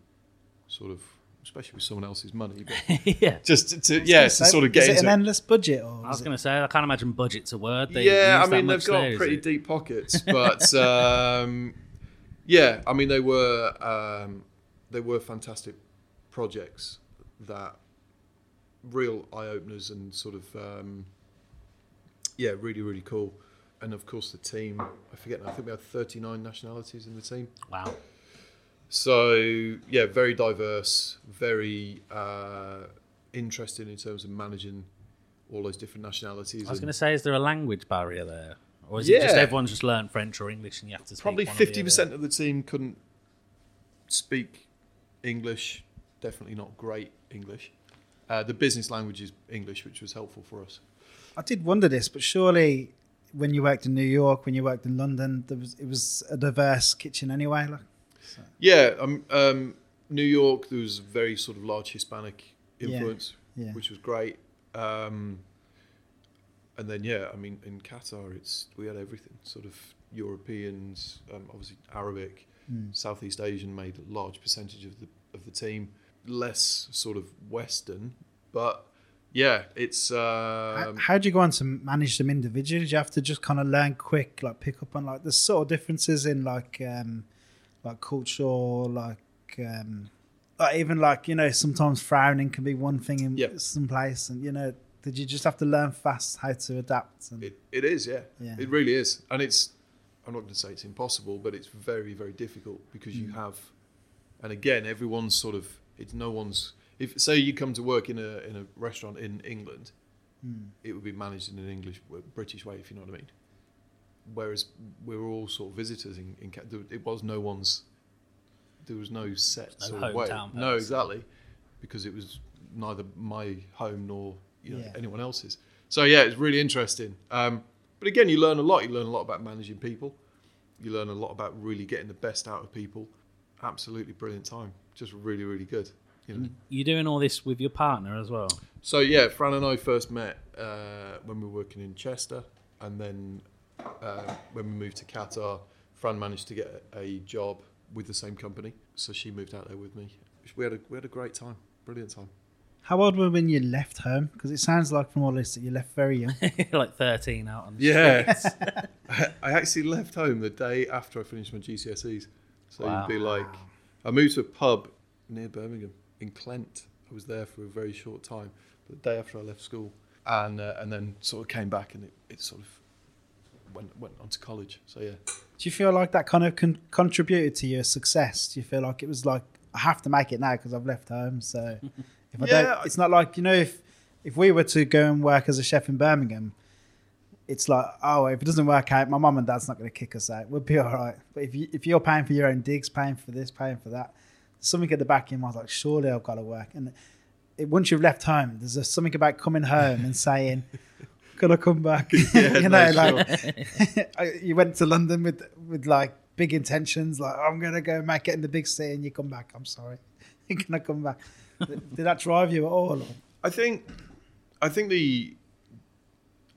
sort of especially with someone else's money but <laughs> yeah. just to, to yeah to So, sort of get is it into an endless budget or I was going to say, I can't imagine budget's a word. They yeah, I mean they've got there, is pretty deep pockets, <laughs> but um, yeah, I mean they were um, they were fantastic projects that real eye openers and sort of um, yeah, really really cool. And of course the team, I forget now, I think we had 39 nationalities in the team. Wow. So yeah, very diverse, very uh, interesting in terms of managing all those different nationalities. I was going to say, is there a language barrier there? Or is it just Yeah. everyone's just learned French or English and you have to speak probably one or the fifty percent of the team couldn't speak English. Definitely not great English. Uh, the business language is English, which was helpful for us. I did wonder this, but surely when you worked in New York, when you worked in London, there was it was a diverse kitchen anyway. Like, Yeah, um, um, New York, there was a very sort of large Hispanic influence, yeah. which was great. Um, and then, yeah, I mean, in Qatar, it's we had everything sort of Europeans, um, obviously Arabic, Mm. Southeast Asian made a large percentage of the of the team. Less sort of Western, but yeah, it's how, um, how do you go on to manage them individually? Do you have to just kind of learn quick, like pick up on like the sort of differences in like um, like culture, like um, like even like you know sometimes frowning can be one thing in Yep. some place, and you know did you just have to learn fast how to adapt? And, It, it is, yeah. Yeah. It really is. And it's, I'm not going to say it's impossible, but it's very, very difficult because you have, and again, everyone's sort of, it's no one's, if say you come to work in a, in a restaurant in England, Mm. it would be managed in an English, British way, if you know what I mean. Whereas we were all sort of visitors in, in it was no one's, there was no set No sort of way. hometown No, exactly. Because it was neither my home nor you know, Yeah. anyone else's. So yeah, it's really interesting. Um, but again, you learn a lot. You learn a lot about managing people. You learn a lot about really getting the best out of people. Absolutely brilliant time. Just really, really good. You know. You're doing all this with your partner as well. So yeah, Fran and I first met uh, when we were working in Chester, and then uh, when we moved to Qatar, Fran managed to get a, a job with the same company, so she moved out there with me. We had a we had a great time, brilliant time. How old were you when you left home? Because it sounds like from all this that you left very young. <laughs> like 13 out on the Yeah, I, <laughs> <laughs> I actually left home the day after I finished my GCSEs. So Wow. you'd be like, I moved to a pub near Birmingham in Clent. I was there for a very short time, the day after I left school, and uh, and then sort of came back and it, it sort of went went on to college. So yeah, Do you feel like that kind of con- contributed to your success? Do you feel like it was like I have to make it now because I've left home? So <laughs> if I Yeah, don't, it's not like you know if if we were to go and work as a chef in Birmingham, it's like oh if it doesn't work out, my mum and dad's not going to kick us out. We'll be all right. But if you if you're paying for your own digs, paying for this, paying for that, something at the back of your mind like surely I've got to work. And it, once you've left home, there's a, something about coming home and saying. Can I come back? <laughs> Yeah, <laughs> you no, know, like <laughs> I- you went to London with with like big intentions, like I'm gonna go make it in the big city, and you come back. I'm sorry, can I come back? Did that drive you at all? or- I think, I think the,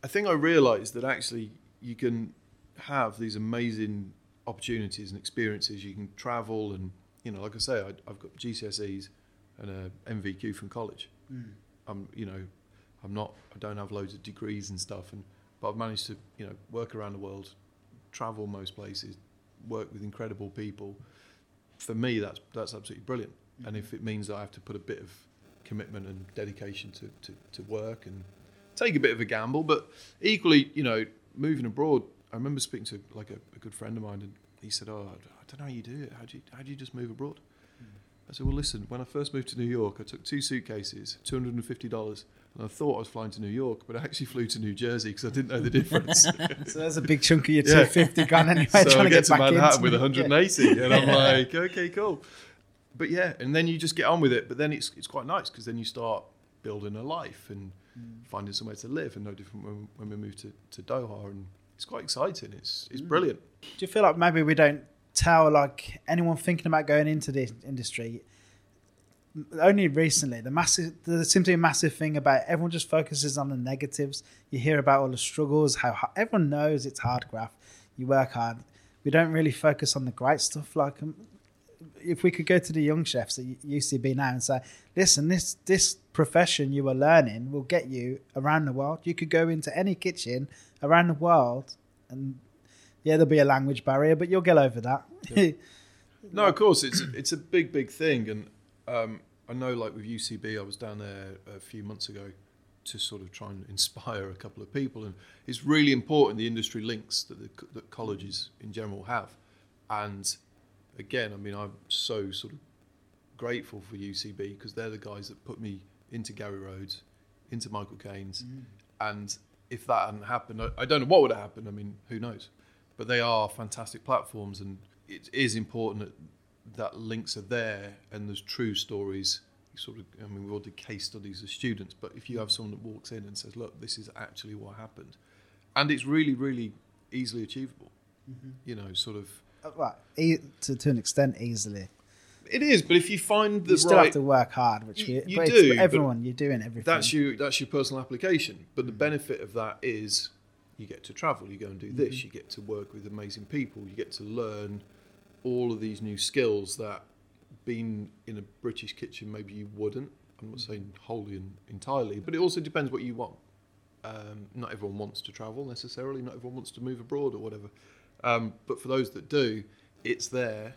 I think I realised that actually you can have these amazing opportunities and experiences. You can travel and you know, like I say, I, I've got GCSEs and a NVQ from college. Hmm. I'm, you know, I'm not, I don't have loads of degrees and stuff, and but I've managed to, you know, work around the world, travel most places, work with incredible people. For me, that's that's absolutely brilliant. And mm-hmm. if it means that I have to put a bit of commitment and dedication to, to, to work and take a bit of a gamble, but equally, you know, moving abroad. I remember speaking to like a, a good friend of mine, and he said, "Oh, I don't know how you do it. How do you how do you just move abroad?" Mm. I said, "Well, listen. When I first moved to New York, I took two suitcases, two hundred and fifty dollars, I thought I was flying to New York, but I actually flew to New Jersey because I didn't know the difference. <laughs> So there's a big chunk of your <laughs> Yeah. 250 gone anyway. <laughs> so trying I to get get to back Manhattan with it. 180, and I'm like, okay, cool. But yeah, and then you just get on with it. But then it's it's quite nice because then you start building a life and mm. finding somewhere to live, and no different when, when we moved to, to Doha, and it's quite exciting. It's it's mm. brilliant. Do you feel like maybe we don't tell like anyone thinking about going into this industry? Only recently, the massive, there seems to be a massive thing about everyone just focuses on the negatives. You hear about all the struggles, how ha- everyone knows it's hard graft. You work hard. We don't really focus on the great stuff. Like, um, if we could go to the young chefs at UCB now and say, "Listen, this this profession you are learning will get you around the world. You could go into any kitchen around the world, and yeah, there'll be a language barrier, but you'll get over that." <laughs> No, of course, it's it's a big, big thing, and um, I know, like with UCB, I was down there a few months ago to sort of try and inspire a couple of people, and it's really important the industry links that the, that colleges in general have, and again, I mean, I'm so sort of grateful for UCB because they're the guys that put me into Gary Rhodes, into Michael Caines, and if that hadn't happened, I, I don't know what would have happened. I mean, who knows? But they are fantastic platforms, and it is important that, that links are there and there's true stories, sort of, I mean, we all did case studies as students, but if you have someone that walks in and says, look, this is actually what happened, and it's really, really easily achievable, mm-hmm. you know, sort of. Uh, Well, e- to, to an extent, easily. It is, but if you find the You still right, have to work hard, which You- you do, everyone, you're doing everything. that's your that's your personal application. But the mm-hmm. benefit of that is you get to travel, you go and do this, mm-hmm. you get to work with amazing people, you get to learn all of these new skills that being in a British kitchen maybe you wouldn't. I'm not saying wholly and entirely, but it also depends what you want. Um, not everyone wants to travel necessarily. Not everyone wants to move abroad or whatever. Um, but for those that do, it's there,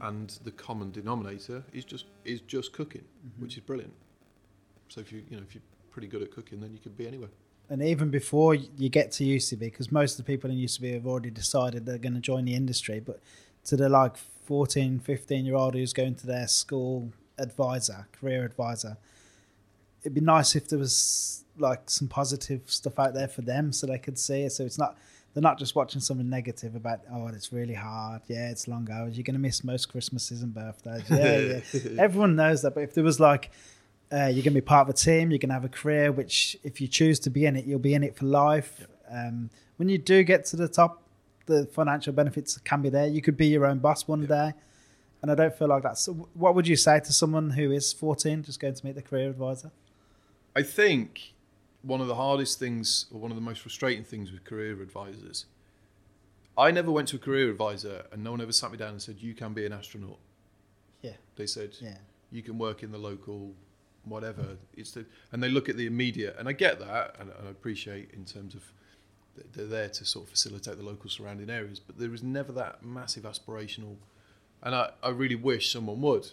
and the common denominator is just is just cooking, which is brilliant. So if you you know if you're pretty good at cooking, then you could be anywhere. and even before you get to UCB, because most of the people in UCB have already decided they're going to join the industry, but to the like 14, 15 year old who's going to their school advisor, career advisor, it'd be nice if there was like some positive stuff out there for them so they could see it. So it's not, they're not just watching something negative about, oh, it's really hard. Yeah, it's long hours. You're going to miss most Christmases and birthdays. Yeah, yeah. <laughs> Everyone knows that. But if there was like, uh, you're going to be part of a team. You're going to have a career, which if you choose to be in it, you'll be in it for life. Um, when you do get to the top, the financial benefits can be there. You could be your own boss one day, and I don't feel like that. So, what would you say to someone who is 14, just going to meet the career advisor? I think one of the hardest things, or one of the most frustrating things with career advisors, I never went to a career advisor and no one ever sat me down and said, You can be an astronaut. Yeah, They said, yeah, You can work in the local whatever. It's the, and they look at the immediate, and I get that, and, and I appreciate in terms of they're there to sort of facilitate the local surrounding areas, but there was never that massive aspirational. And I, I really wish someone would,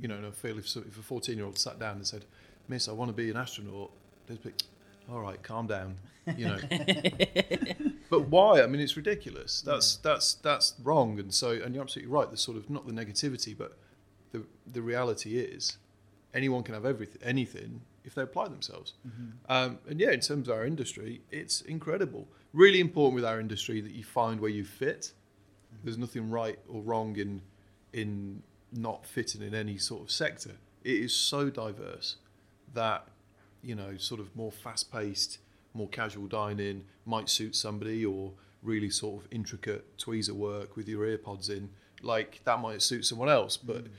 you know, and I feel if, if a 14 year old sat down and said, Miss, I want to be an astronaut, they'd be, all right, calm down, you know. <laughs> but why? I mean, it's ridiculous. That's that's that's wrong. And so, and you're absolutely right. There's sort of not the negativity, but the the reality is, anyone can have everything, anything if they apply themselves. Mm-hmm. Um, and yeah, in terms of our industry, it's incredible. Really important with our industry that you find where you fit. Mm-hmm. There's nothing right or wrong in in not fitting in any sort of sector. It is so diverse that you know, sort of more fast-paced, more casual dining might suit somebody, or really sort of intricate tweezer work with your earpods in, like that might suit someone else, but mm.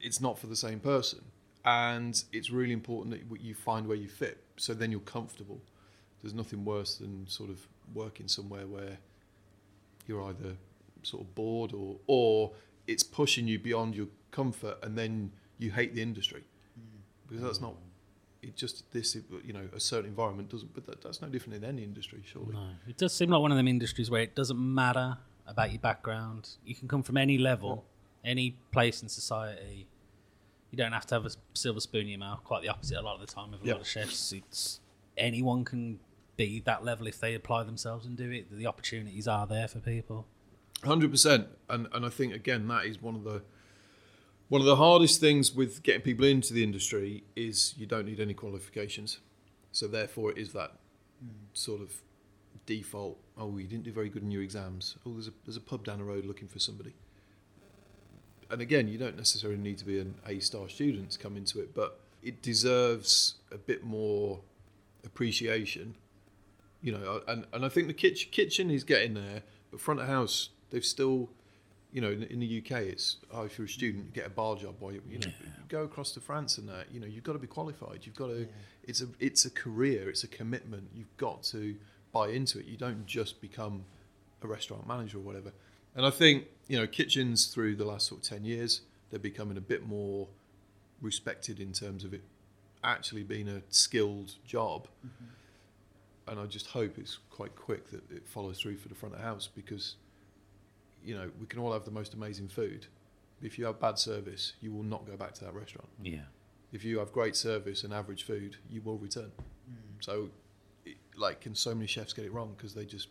it's not for the same person. And it's really important that you find where you fit, so then you're comfortable. There's nothing worse than sort of working somewhere where you're either sort of bored or or it's pushing you beyond your comfort, and then you hate the industry mm. because that's not it just this you know a certain environment doesn't but that, that's no different in any industry surely No, it does seem like one of them industries where it doesn't matter about your background. You can come from any level, any place in society. You don't have to have a silver spoon in your mouth. Quite the opposite. A lot of the time, with a Yeah. lot of chefs, it's anyone can be that level if they apply themselves and do it. The opportunities are there for people. Hundred percent, and and I think again that is one of the one of the hardest things with getting people into the industry is you don't need any qualifications, so therefore it is that sort of default. Oh, you didn't do very good in your exams. Oh, there's a there's a pub down the road looking for somebody. And again, you don't necessarily need to be an A star student to come into it, but it deserves a bit more appreciation you know, uh, and, and I think the kitchen kitchen is getting there, but front of house they've still, you know, in, in the UK it's oh if you're a student you get a bar job or you, you know you go across to France and that you know you've got to be qualified you've got to it's a it's a career it's a commitment you've got to buy into it you don't just become a restaurant manager or whatever, and I think you know kitchens through the last sort of ten years they're becoming a bit more respected in terms of it actually being a skilled job mm-hmm. and I just hope it's quite quick that it follows through for the front of house because you know we can all have the most amazing food. If you have bad service, you will not go back to that restaurant. Yeah. If you have great service and average food, you will return. Mm. So, it, like, can so many chefs get it wrong because they're just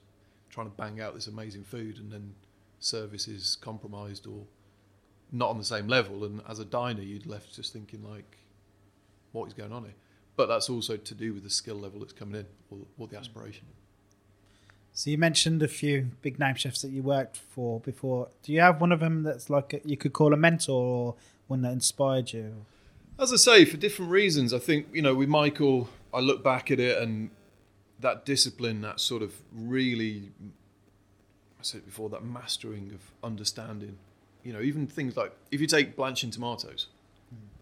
trying to bang out this amazing food and then service is compromised or not on the same level. And as a diner, you'd left just thinking like, what is going on here? But that's also to do with the skill level that's coming in or, or the aspiration. So you mentioned a few big name chefs that you worked for before. Do you have one of them that's like a, you could call a mentor or one that inspired you? As I say, for different reasons. I think you know with Michael, I look back at it and that discipline, that sort of really, I said before, that mastering of understanding. You know, even things like if you take blanching tomatoes,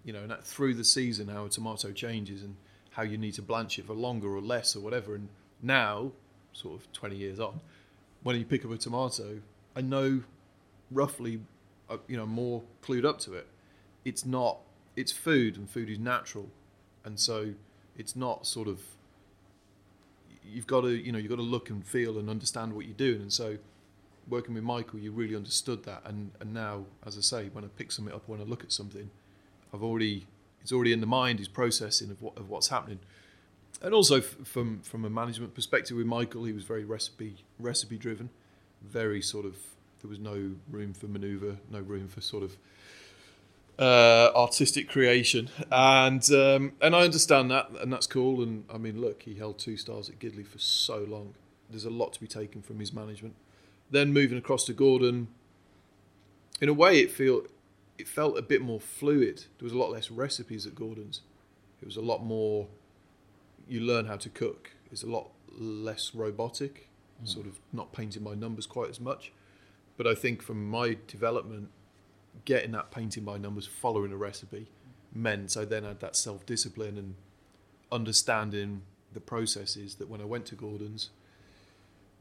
you know, and that through the season how a tomato changes and how you need to blanch it for longer or less or whatever. And now, sort of 20 years on, when you pick up a tomato, I know roughly, uh, you know, more clued up to it. It's not, it's food and food is natural. And so it's not sort of, you've got to, you know, you've got to look and feel and understand what you're doing. And so working with Michael, you really understood that. And, and now, as I say, when I pick something up, when I look at something, I've already, it's already in the mind, is processing of what, of what's happening and also f- from from a management perspective with Michael, he was very recipe recipe driven, very sort of there was no room for manoeuvre, no room for sort of uh, artistic creation, and um, and I understand that, and that's cool. And I mean, look, he held two stars at Gidleigh for so long. There's a lot to be taken from his management. Then moving across to Gordon, in a way, it feel it felt a bit more fluid. There was a lot less recipes at Gordon's. It was a lot more you learn how to cook is a lot less robotic, mm. sort of not painting by numbers quite as much. But I think from my development, getting that painting by numbers, following a recipe, meant I then had that self discipline and understanding the processes that when I went to Gordon's,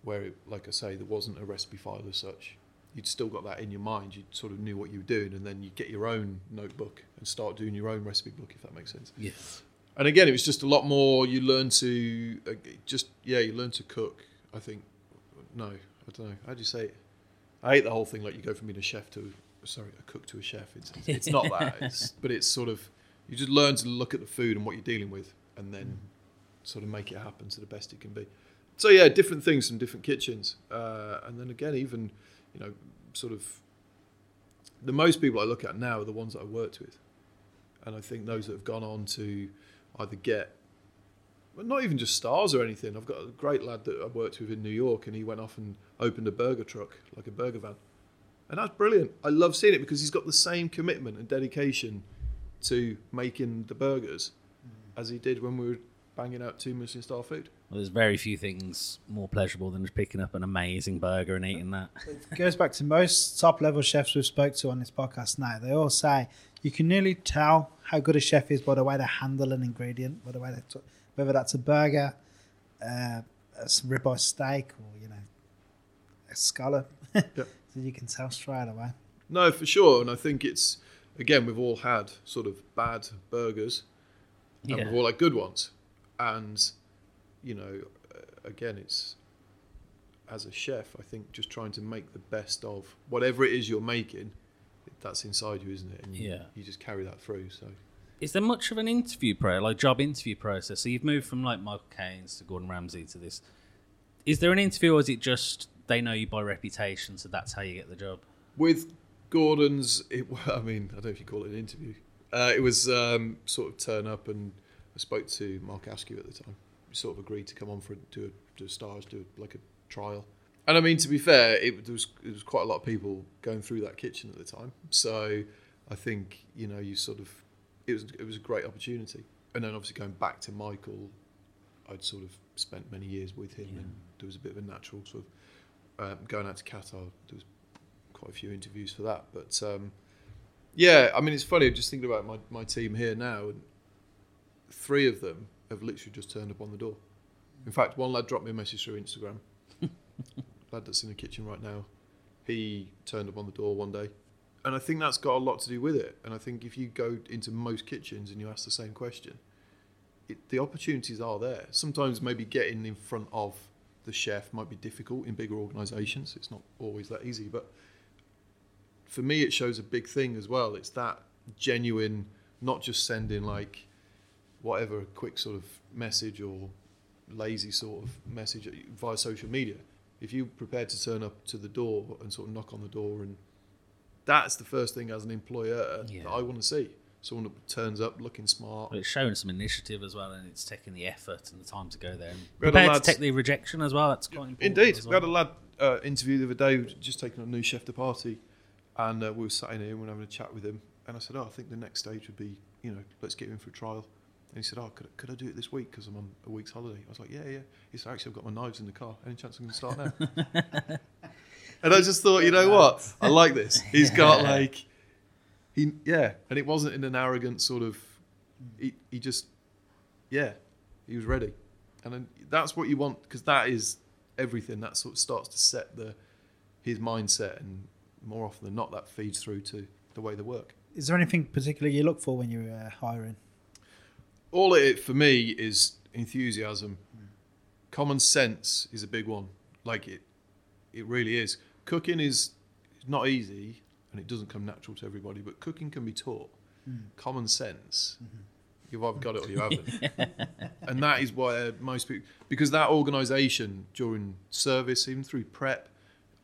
where, it, like I say, there wasn't a recipe file as such, you'd still got that in your mind. You sort of knew what you were doing, and then you get your own notebook and start doing your own recipe book, if that makes sense. Yes and again, it was just a lot more. You learn to uh, just yeah, you learn to cook. I think no, I don't know. How do you say it? I hate the whole thing. Like you go from being a chef to sorry, a cook to a chef. It's it's not that. <laughs> It's, but it's sort of you just learn to look at the food and what you're dealing with, and then mm. sort of make it happen to the best it can be. So yeah, different things from different kitchens, uh, and then again, even you know, sort of the most people I look at now are the ones that I worked with, and I think those that have gone on to either get well, not even just stars or anything. I've got a great lad that I worked with in New York, and he went off and opened a burger truck, like a burger van, and that's brilliant. I love seeing it because he's got the same commitment and dedication to making the burgers mm. as he did when we were banging out two Michelin star food. Well, there's very few things more pleasurable than just picking up an amazing burger and eating that. <laughs> It goes back to most top level chefs we've spoke to on this podcast now. They all say you can nearly tell how good a chef is by the way they handle an ingredient, by the way they t- whether that's a burger, uh, a ribeye steak, or you know, a scallop. <laughs> yep. so you can tell straight away. No, for sure, and I think it's again we've all had sort of bad burgers, and yeah. we've all had good ones, and you know, again, it's as a chef, I think just trying to make the best of whatever it is you're making that's inside you, isn't it? And you, yeah. You just carry that through. So. Is there much of an interview pro, like job interview process? So you've moved from like Michael Caines to Gordon Ramsay to this. Is there an interview, or is it just they know you by reputation, so that's how you get the job? With Gordon's, it, <laughs> I mean, I don't know if you call it an interview. Uh, it was um, sort of turn up, and I spoke to Mark Askew at the time. We sort of agreed to come on for do a, do a stars, do a, like a trial and I mean, to be fair, it there was it was quite a lot of people going through that kitchen at the time. So I think you know you sort of it was it was a great opportunity. And then obviously going back to Michael, I'd sort of spent many years with him, yeah. and there was a bit of a natural sort of um, going out to Qatar. There was quite a few interviews for that, but um, yeah, I mean it's funny just thinking about my my team here now, and three of them have literally just turned up on the door. In fact, one lad dropped me a message through Instagram. <laughs> lad that's in the kitchen right now, he turned up on the door one day. And I think that's got a lot to do with it. And I think if you go into most kitchens and you ask the same question, it, the opportunities are there. Sometimes maybe getting in front of the chef might be difficult in bigger organisations. It's not always that easy. But for me, it shows a big thing as well. It's that genuine, not just sending like whatever quick sort of message or lazy sort of message via social media if you're prepared to turn up to the door and sort of knock on the door and that's the first thing as an employer yeah. that I want to see. Someone that turns up looking smart. But it's showing some initiative as well, and it's taking the effort and the time to go there. And prepared to take the rejection as well. That's quite important. Indeed, well. we had a lad uh, interview the other day, just taking a new chef de partie, and uh, we were sat in here and we were having a chat with him, and I said, oh, I think the next stage would be, you know, let's get him for a trial. And he said, oh, could, I- could I do it this week because I'm on a week's holiday? I was like, yeah, yeah. He said, actually, I've got my knives in the car. Any chance I can start now? <laughs> and I just thought, you know what? I like this. <laughs> He's got like, he, yeah. And it wasn't in an arrogant sort of, he, he just, yeah, he was ready. And then that's what you want because that is everything. That sort of starts to set the his mindset, and more often than not, that feeds through to the way they work. Is there anything particular you look for when you're uh, hiring? All it for me is enthusiasm. Common sense is a big one. Like it, it really is. Cooking is not easy, and it doesn't come natural to everybody. But cooking can be taught. Mm-hmm. Common sense. Mm-hmm. You've either got it or you haven't. <laughs> and that is why most people, because that organisation during service, even through prep,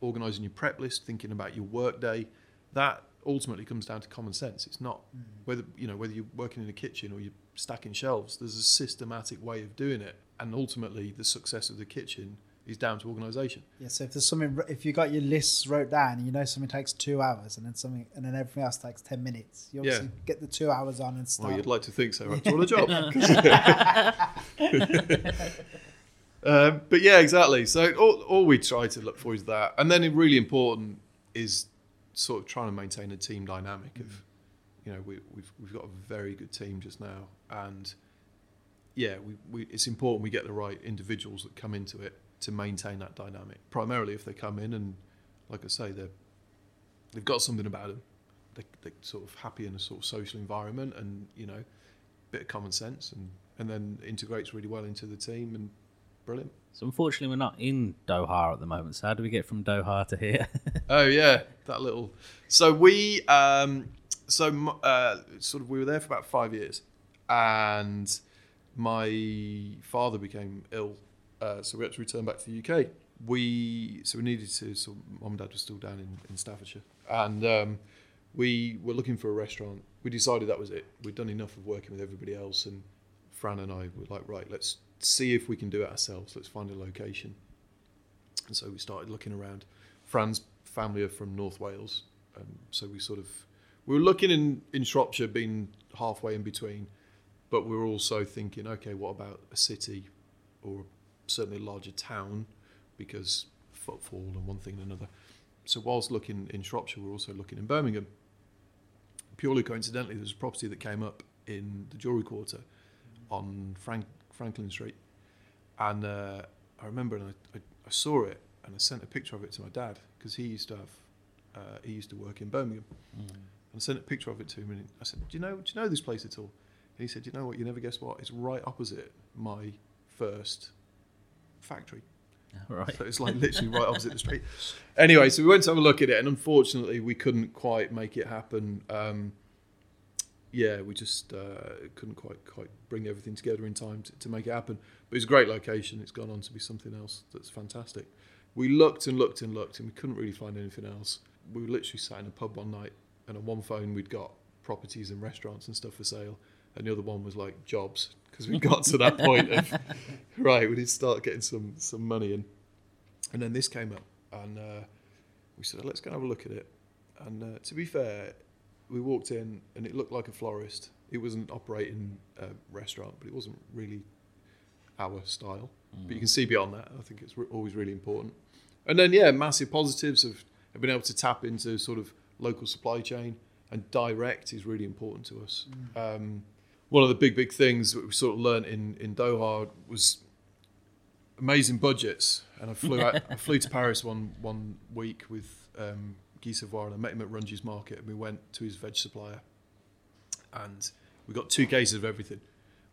organising your prep list, thinking about your work day, that ultimately comes down to common sense. It's not mm-hmm. whether you know whether you're working in a kitchen or you're stacking shelves. There's a systematic way of doing it, and ultimately the success of the kitchen is down to organisation. Yeah, so if there's something, if you got your lists wrote down and you know something takes two hours and then something, and then everything else takes 10 minutes, you obviously Yeah. get the two hours on and Well, start. you'd like to think so <laughs> after all the job. <laughs> um, but yeah, exactly. So all, all we try to look for is that, and then really important is sort of trying to maintain a team dynamic of, you know, we, we've we've got a very good team just now, and yeah, we, we it's important we get the right individuals that come into it to maintain that dynamic. Primarily, if they come in and, like I say, they're they've got something about them. They, they're sort of happy in a sort of social environment, and you know, bit of common sense, and and then integrates really well into the team, and brilliant. So unfortunately, we're not in Doha at the moment. So how do we get from Doha to here? <laughs> Oh yeah, that little. So we, um, so uh, sort of, we were there for about five years, and my father became ill, uh, so we had to return back to the UK. We so we needed to. So mum and dad were still down in, in Staffordshire, and um, we were looking for a restaurant. We decided that was it. We'd done enough of working with everybody else, and Fran and I were like, right, let's see if we can do it ourselves. Let's find a location. And so we started looking around. Fran's family are from North Wales, so we sort of we were looking in in Shropshire, being halfway in between, but we were also thinking, okay, what about a city, or certainly a larger town, because footfall and one thing and another. So whilst looking in Shropshire, we we're also looking in Birmingham. Purely coincidentally, there's a property that came up in the Jewellery Quarter on Frank, Franklin Street, and uh, I remember and I, I, I saw it and I sent a picture of it to my dad because he used to have uh, he used to work in Birmingham. And I sent a picture of it to him and I said, "Do you know do you know this place at all?" And he said, "Do you know what? You never guess what? It's right opposite my first factory." right. So it's like literally right opposite the street. Anyway, so we went to have a look at it, and unfortunately, we couldn't quite make it happen. Um, yeah, we just uh, couldn't quite quite bring everything together in time to, to make it happen. But it's a great location. It's gone on to be something else that's fantastic. We looked and looked and looked, and we couldn't really find anything else. We were literally sat in a pub one night, and on one phone we'd got properties and restaurants and stuff for sale, and the other one was like jobs because we got to that point of <laughs> right, we need to start getting some some money in. And then this came up, and uh, we said, let's go and have a look at it. And uh, to be fair, we walked in, and it looked like a florist. It was an operating uh, restaurant, but it wasn't really our style. But you can see beyond that. I think it's re- always really important. And then, yeah, massive positives of, of being able to tap into sort of local supply chain and direct is really important to us. Um, one of the big, big things that we sort of learned in, in Doha was amazing budgets. And I flew out, <laughs> I flew to Paris one one week with um, Guy Savoy and I met him at Rungis Market and we went to his veg supplier and we got two cases of everything.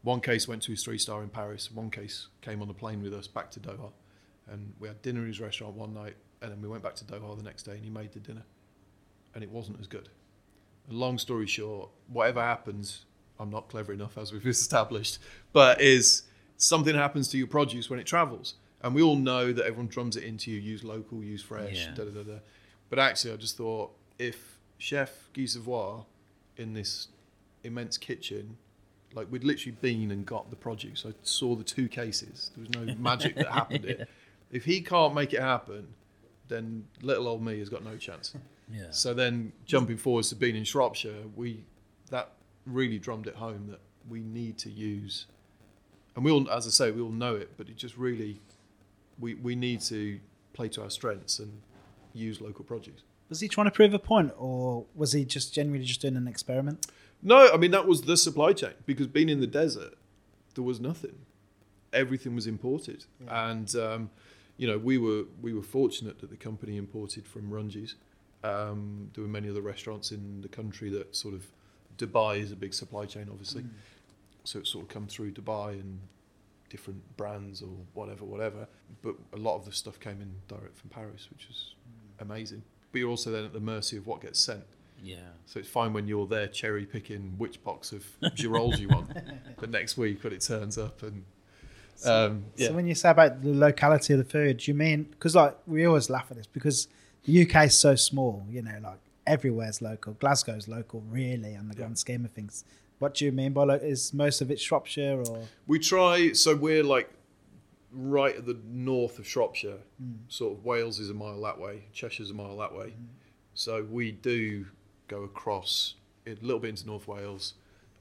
One case went to his three star in Paris. One case came on the plane with us back to Doha, and we had dinner in his restaurant one night, and then we went back to Doha the next day, and he made the dinner, and it wasn't as good. And long story short, whatever happens, I'm not clever enough as we've <laughs> established, but is something happens to your produce when it travels, and we all know that everyone drums it into you: use local, use fresh, Yeah. da da da. But actually, I just thought if Chef Guy Savoy in this immense kitchen like we'd literally been and got the produce. I saw the two cases. There was no magic that happened. <laughs> It. If he can't make it happen, then little old me has got no chance. Yeah. So then jumping forwards to being in Shropshire, we that really drummed it home that we need to use, and we all, as I say, we all know it, but it just really, we we need to play to our strengths and use local produce. Was he trying to prove a point, or was he just genuinely just doing an experiment? No, I mean that was the supply chain because being in the desert, there was nothing. Everything was imported, and um, you know we were we were fortunate that the company imported from Rungis. Um, there were many other restaurants in the country that sort of Dubai is a big supply chain, obviously, so it sort of come through Dubai and different brands or whatever, whatever. But a lot of the stuff came in direct from Paris, which was amazing. But you're also then at the mercy of what gets sent. Yeah. So it's fine when you're there cherry picking which box of girolles you want. <laughs> But next week when it turns up and um, yeah, So when you say about the locality of the food, do you mean because like we always laugh at this because the UK is so small, you know, like everywhere's local. Glasgow's local, really, on the grand scheme of things. What do you mean by like, is most of it Shropshire or we try. So we're like right at the north of Shropshire. Sort of Wales is a mile that way. Cheshire's a mile that way. So we do go across a little bit into North Wales,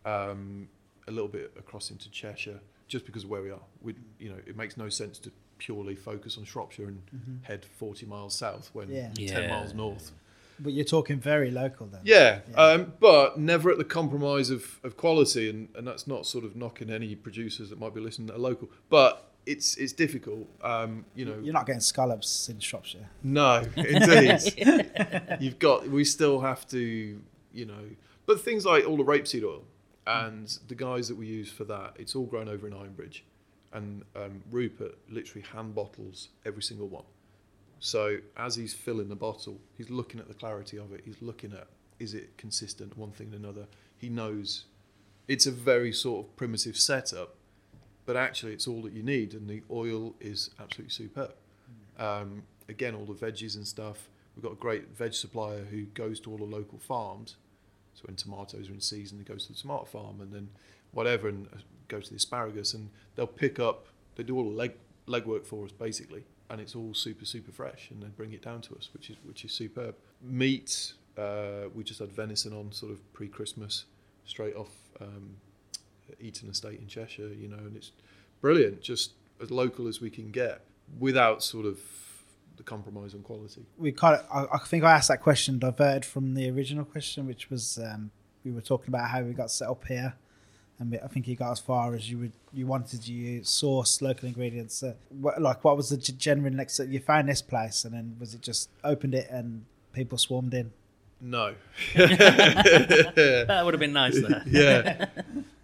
um, a little bit across into Cheshire, just because of where we are. We, you know, it makes no sense to purely focus on Shropshire and head 40 miles south when Yeah. 10 Yeah. miles north. But you're talking very local then. Yeah, Yeah. Um, but never at the compromise of, of quality, and, and that's not sort of knocking any producers that might be listening that are local. But it's it's difficult, um, you know. You're not getting scallops in Shropshire. No, <laughs> indeed. <laughs> You've got. We still have to, you know. But things like all the rapeseed oil and the guys that we use for that, it's all grown over in Ironbridge, and um, Rupert literally hand bottles every single one. So as he's filling the bottle, he's looking at the clarity of it. He's looking at is it consistent one thing and another. He knows it's a very sort of primitive setup, but actually it's all that you need, and the oil is absolutely superb. Um, again, all the veggies and stuff. We've got a great veg supplier who goes to all the local farms. So when tomatoes are in season, he goes to the tomato farm, and then whatever, and go to the asparagus, and they'll pick up. They do all the leg legwork for us basically, and it's all super super fresh, and they bring it down to us, which is which is superb. Meat, uh, we just had venison on sort of pre-Christmas, straight off um, Eaton Estate in Cheshire, you know, and it's brilliant, just as local as we can get, without sort of the compromise on quality. we kind of, I, I think I asked that question diverted from the original question, which was um, we were talking about how we got set up here, and I think you got as far as you would you wanted to use source local ingredients. Uh, what, like, what was the g- genuine next? You found this place, and then was it just opened it and people swarmed in? No. <laughs> That would have been nice there. yeah. <laughs>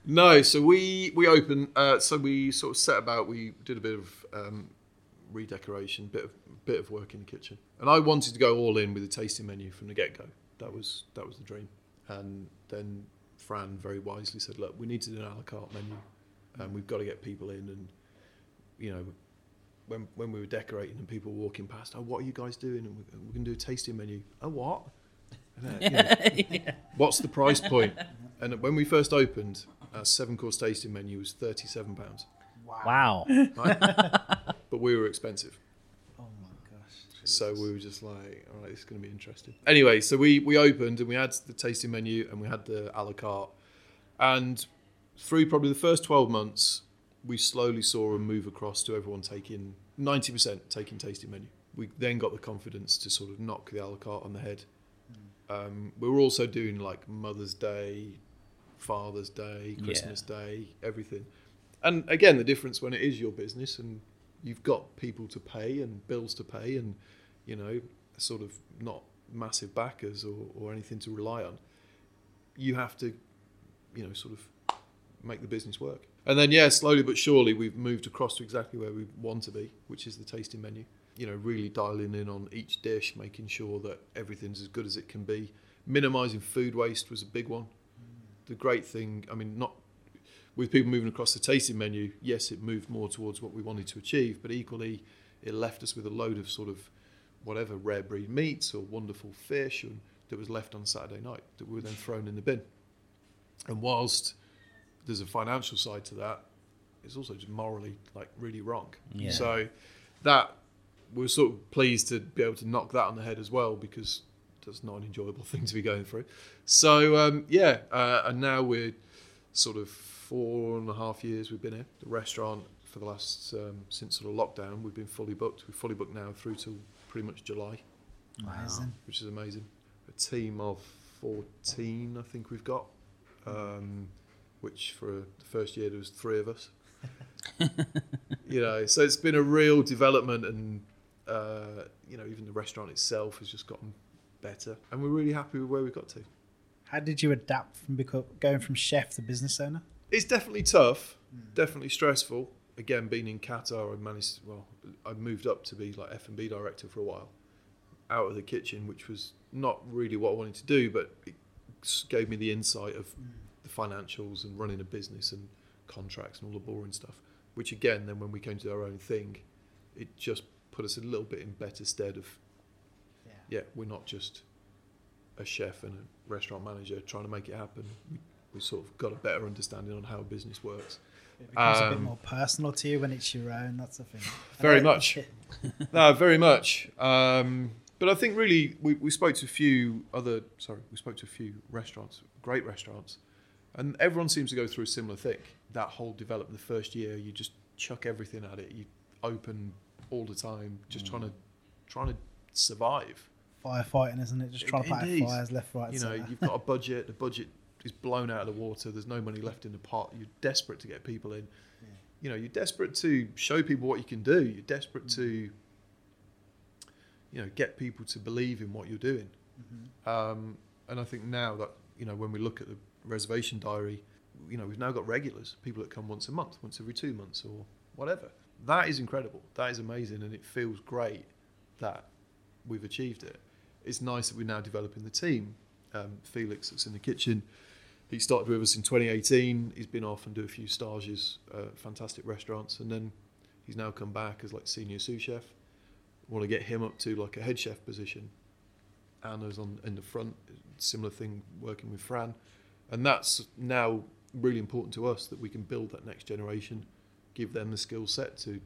No, so we we opened. Uh, so we sort of set about. We did a bit of um, redecoration, bit of bit of work in the kitchen, and I wanted to go all in with a tasting menu from the get go. That was that was the dream. And then Fran very wisely said, "Look, we need to do an a la carte menu, and we've got to get people in." And you know, when when we were decorating and people were walking past, "Oh, what are you guys doing?" And we're, we're going to do a tasting menu. Oh, what? And, you know, <laughs> What's the price point? And when we first opened, our seven course tasting menu was thirty seven pounds, Wow. right? <laughs> but we were expensive, my gosh! So we were just like, all right, this is going to be interesting. Anyway, so we we opened and we had the tasting menu and we had the a la carte, and through probably the first twelve months, we slowly saw a move across to everyone taking ninety percent taking tasting menu. We then got the confidence to sort of knock the a la carte on the head. Um, we were also doing like Mother's Day, Father's Day, Yeah. Christmas Day, everything. And again, the difference when it is your business and you've got people to pay and bills to pay and, you know, sort of not massive backers or, or anything to rely on, you have to, you know, sort of make the business work. And then, yeah, slowly but surely, we've moved across to exactly where we want to be, which is the tasting menu. You know, really dialing in on each dish, making sure that everything's as good as it can be. Minimizing food waste was a big one. The great thing, I mean, not with people moving across the tasting menu, yes, it moved more towards what we wanted to achieve, but equally, it left us with a load of sort of whatever rare breed meats or wonderful fish and, that was left on Saturday night that were then thrown in the bin. And whilst there's a financial side to that, it's also just morally like really wrong. Yeah. So that we're sort of pleased to be able to knock that on the head as well because that's not an enjoyable <laughs> thing to be going through. So um, yeah, uh, and now we're sort of four and a half years we've been here. The restaurant for the last um, since sort of lockdown, we've been fully booked. We're fully booked now through to pretty much July, Amazing. which is amazing. A team of fourteen, I think we've got. Um, which for the first year there was three of us. <laughs> you know, so it's been a real development, and uh, you know, even the restaurant itself has just gotten better, and we're really happy with where we got to. How did you adapt from beco- going from chef to business owner? It's definitely tough, definitely stressful. Again, being in Qatar, I managed. Well, I moved up to be like F and B director for a while, out of the kitchen, which was not really what I wanted to do, but it gave me the insight of mm. the financials and running a business and contracts and all the boring stuff. Which again, then when we came to our own thing, it just put us a little bit in better stead of Yeah. yeah, we're not just a chef and a restaurant manager trying to make it happen. We, we sort of got a better understanding on how business works. It becomes a bit Um, more personal to you when it's your own. That's the thing. <laughs> Very much. <laughs> no, very much. Um, but I think really we, we spoke to a few other, sorry, we spoke to a few restaurants, great restaurants, and everyone seems to go through a similar thing. That whole development, the first year, you just chuck everything at it. You open all the time, just trying to trying to survive. Firefighting, isn't it? Just trying to put fires left, right, you know, you've got a budget. The budget is blown out of the water. There's no money left in the pot. You're desperate to get people in. You know, you're desperate to show people what you can do. You're desperate to, you know, get people to believe in what you're doing. Um, and I think now that you know, when we look at the reservation diary, you know, we've now got regulars, people that come once a month, once every two months, or whatever. That is incredible. That is amazing, and it feels great that we've achieved it. It's nice that we're now developing the team. Um, Felix, that's in the kitchen, he started with us in 2018. He's been off and do a few stages, uh, fantastic restaurants, and then he's now come back as like senior sous chef. Want to get him up to like a head chef position. Anna's on in the front, similar thing working with Fran, and that's now really important to us that we can build that next generation, give them the skill set to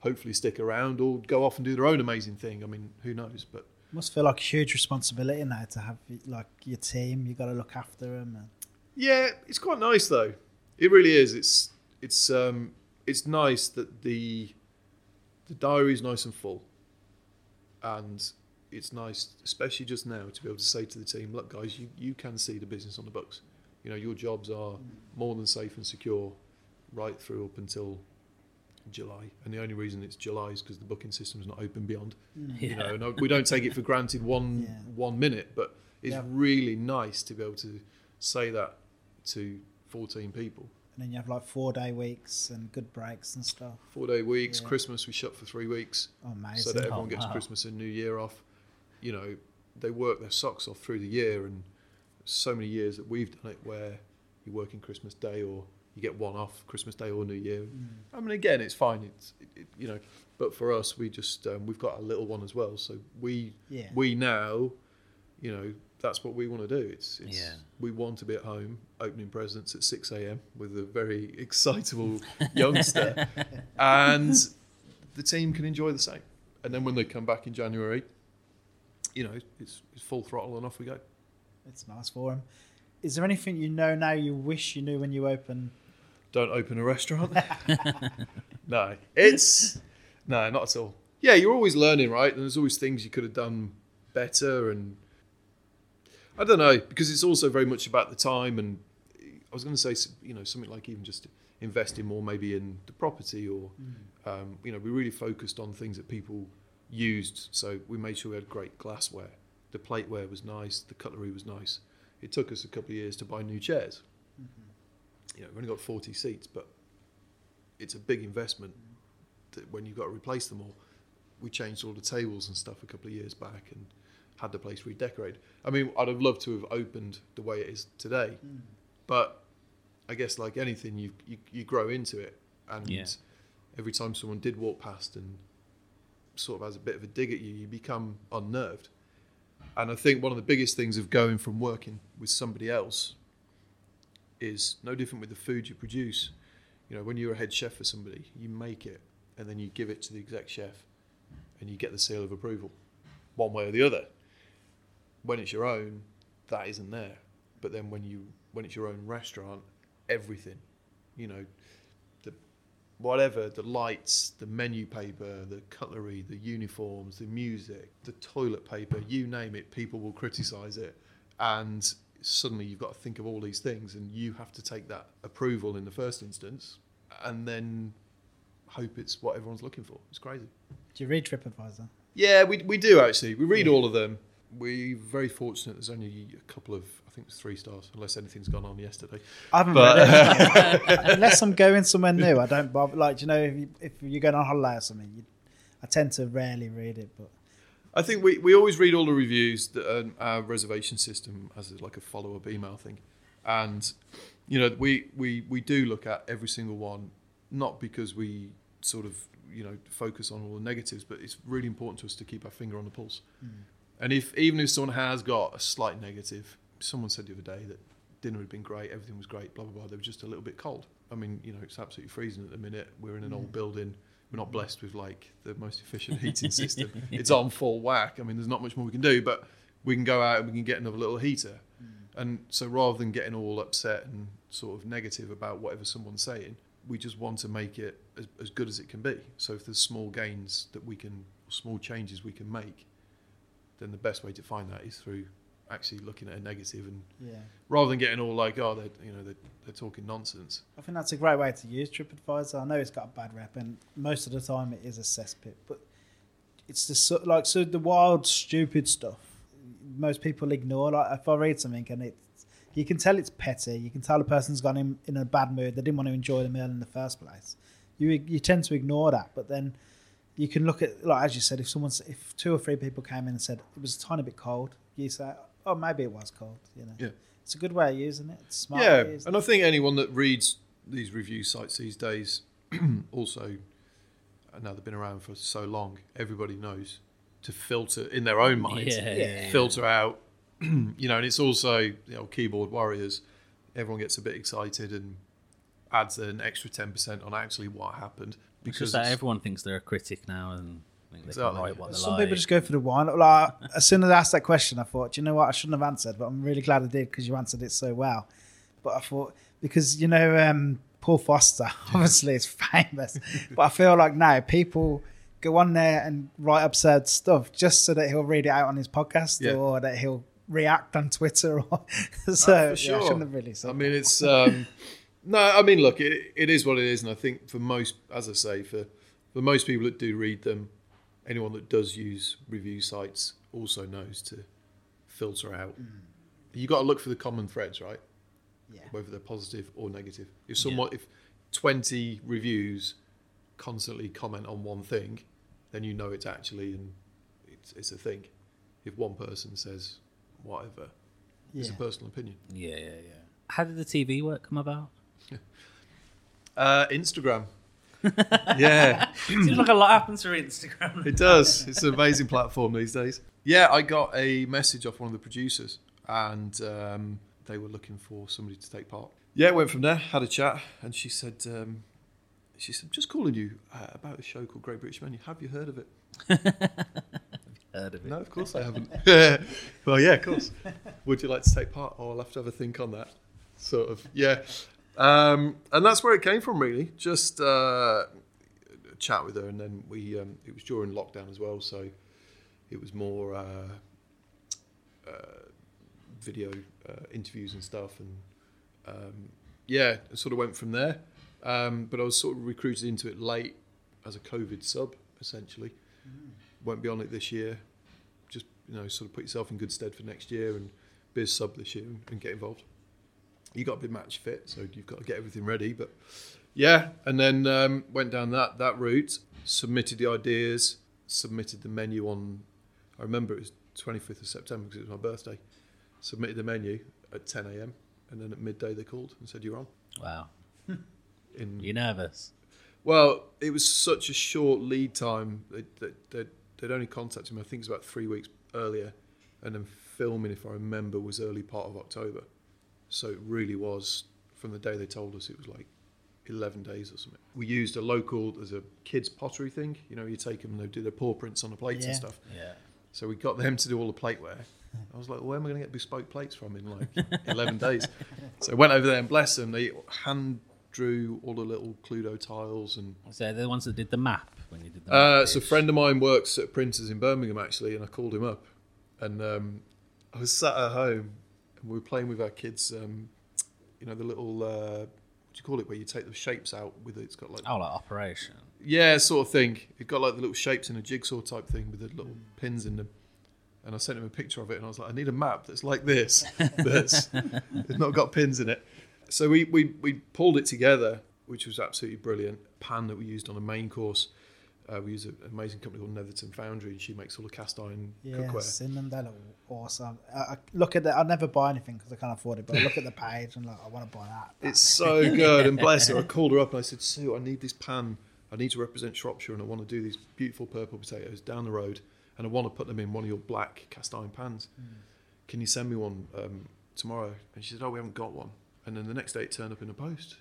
hopefully stick around or go off and do their own amazing thing. I mean, who knows? But Must feel like a huge responsibility now to have like your team. You got to look after them. And Yeah, it's quite nice though. It really is. It's it's um it's nice that the the diary is nice and full, and it's nice, especially just now, to be able to say to the team, "Look, guys, you you can see the business on the books. You know, your jobs are more than safe and secure, right through up until." July, and the only reason it's July is because the booking system is not open beyond. Yeah. You know, and we don't take it for granted one <laughs> Yeah. one minute, but it's Yeah. really nice to be able to say that to 14 people. and then you have like four day weeks and good breaks and stuff. Four day weeks, Yeah. Christmas we shut for three weeks Oh, amazing. so that everyone Oh, gets wow. Christmas and New Year off. You know, they work their socks off through the year, and so many years that we've done it where you work in Christmas Day or you get one off Christmas Day or New Year. Mm. I mean, again, it's fine. It's it, it, you know, but for us, we just um, we've got a little one as well, so we Yeah. we now, you know, that's what we want to do. It's, it's Yeah. we want to be at home opening presents at six a.m. with a very <laughs> excitable youngster, <laughs> and the team can enjoy the same. And then when they come back in January, you know, it's, it's full throttle and off we go. It's nice for them. Is there anything you know now you wish you knew when you open? Don't open a restaurant. <laughs> no, it's no, not at all. Yeah, you're always learning, right? And there's always things you could have done better, and I don't know because it's also very much about the time. And I was going to say, you know, something like even just investing more maybe in the property, or mm. um, you know, we really focused on things that people used. So we made sure we had great glassware. The plateware was nice. The cutlery was nice. It took us a couple of years to buy new chairs mm-hmm. you know, we've only got 40 seats, but it's a big investment mm. that when you've got to replace them all. We changed all the tables and stuff a couple of years back and had the place redecorated. I mean, I'd have loved to have opened the way it is today, hmm. but I guess like anything, you, you, you grow into it. And Yeah. every time someone did walk past and sort of has a bit of a dig at you, you become unnerved. And I think one of the biggest things of going from working with somebody else is no different with the food you produce. You know, when you're a head chef for somebody, you make it and then you give it to the exec chef and you get the seal of approval, one way or the other. When it's your own, that isn't there. But then when you when it's your own restaurant, everything, you know, the whatever, the lights, the menu paper, the cutlery, the uniforms, the music, the toilet paper, you name it, people will criticize it. And suddenly you've got to think of all these things and you have to take that approval in the first instance and then hope it's what everyone's looking for. It's crazy. Do you read TripAdvisor? Yeah, we, we do actually. We read all of them. We're very fortunate. There's only a couple of, I think it's three stars, unless anything's gone on yesterday. I haven't But- read. <laughs> Unless I'm going somewhere new, I don't bother. Like, you know, if, you, if you're going on holiday or something, you, I tend to rarely read it. But I think we, we always read all the reviews that um, our reservation system has like a follow up email thing, and you know we, we we do look at every single one, not because we sort of you know focus on all the negatives, but it's really important to us to keep our finger on the pulse. And if even if someone has got a slight negative, someone said the other day that dinner had been great, everything was great, blah blah blah. They were just a little bit cold. I mean, you know, it's absolutely freezing at the minute. We're in an old mm. building. We're not blessed with like the most efficient <laughs> heating system. It's <laughs> on full whack. I mean, there's not much more we can do, but we can go out and we can get another little heater. Mm. And so rather than getting all upset and sort of negative about whatever someone's saying, we just want to make it as, as good as it can be. So if there's small gains that we can, small changes we can make, then the best way to find that is through actually looking at a negative and yeah, rather than getting all like, oh, they're you know they're, they're talking nonsense. I think that's a great way to use TripAdvisor. I know it's got a bad rep, and most of the time it is a cesspit, but it's the like so the wild, stupid stuff. Most people ignore. Like if I read something and it's, you can tell it's petty. You can tell the person's gone in in a bad mood. They didn't want to enjoy the meal in the first place. You you tend to ignore that, but then you can look at like as you said, if someone's if two or three people came in and said it was a tiny bit cold, you say, oh maybe it was cold. You know, Yeah. it's a good way of using it. It's smart. yeah, way of using and I think anyone that reads these review sites these days <clears throat> also, now they've been around for so long, everybody knows to filter in their own mind, Yeah, yeah, yeah. filter out, <clears throat> you know, and it's also you know keyboard warriors. Everyone gets a bit excited and adds an extra ten percent on actually what happened Because because that it's- everyone thinks they're a critic now and think they Exactly. can write what they Some like. people just go for the one. Like as soon as I asked that question, I thought, "Do you know what? I shouldn't have answered, but I'm really glad I did because you answered it so well. But I thought because you know um, Paul Foster <laughs> obviously is famous, but I feel like now people go on there and write absurd stuff just so that he'll read it out on his podcast Yeah. or that he'll react on Twitter. Or <laughs> so Oh, for yeah, I sure. shouldn't have really said. I mean, it's um, <laughs> no. I mean, look, it, it is what it is, and I think for most, as I say, for for most people that do read them, anyone that does use review sites also knows to filter out. Mm. You got to look for the common threads, right? yeah. Whether they're positive or negative. If someone, if twenty reviews constantly comment on one thing, then you know it's actually and it's it's a thing. If one person says whatever, it's a personal opinion. Yeah, yeah, yeah. How did the TV work come about? <laughs> Uh, Instagram. <laughs> yeah, Seems like a lot happens through Instagram. it does. It's an amazing platform these days. Yeah, I got a message off one of the producers, and um, they were looking for somebody to take part. Yeah, went from there, had a chat, and she said, um, she said, just calling you uh, about a show called Great British Menu. Have you heard of it? <laughs> Heard of it? No, of course I haven't. well, yeah, of course. Would you like to take part? Oh, I'll have to have a think on that. Sort of, yeah. Um, and that's where it came from, really. Just uh, chat with her, and then we. Um, it was during lockdown as well, so it was more uh, uh, video uh, interviews and stuff, and um, yeah, it sort of went from there. Um, but I was sort of recruited into it late as a COVID sub, essentially. Won't be on it this year. Just you know, sort of put yourself in good stead for next year and be a sub this year and, and get involved. You got to be match fit, so you've got to get everything ready. But yeah, and then um, went down that that route. Submitted the ideas. Submitted the menu on. I remember it was 25th of September because it was my birthday. Submitted the menu at 10 a.m. and then at midday they called and said you're on. Wow. <laughs> In You nervous? well, it was such a short lead time. They, they, they'd, they'd only contacted me, I think it was about three weeks earlier, and then filming, if I remember, was early part of October. So it really was, from the day they told us, it was like 11 days or something. We used a local, there's a kids' pottery thing, you know, you take them and they do their paw prints on the plates and stuff. Yeah. So we got them to do all the plateware. I was like, well, where am I going to get bespoke plates from in like 11 days? <laughs> So I went over there and bless them. They hand drew all the little Cluedo tiles and So they're the ones that did the map when you did the uh, so a friend of mine works at printers in Birmingham actually, and I called him up, and um, I was sat at home, we were playing with our kids. Um, you know the little uh, what do you call it, where you take the shapes out with it. It's got like Oh, like Operation. yeah, sort of thing. It got like the little shapes in a jigsaw type thing with the little pins in them. And I sent him a picture of it, and I was like, I need a map that's like this, that's <laughs> it's not got pins in it. So we, we we pulled it together, which was absolutely brilliant. Pan that we used on a main course. Uh, we use an amazing company called Netherton Foundry, and she makes all the cast iron Yeah, cookware. seen them. They look awesome. I, I look at that. I never buy anything because I can't afford it. But I look at the page and like, I want to buy that. <laughs> It's so good. And bless her, I called her up and I said, Sue, I need this pan. I need to represent Shropshire and I want to do these beautiful purple potatoes down the road and I want to put them in one of your black cast iron pans. Can you send me one um, tomorrow? And she said, Oh, we haven't got one. And then the next day it turned up in the post.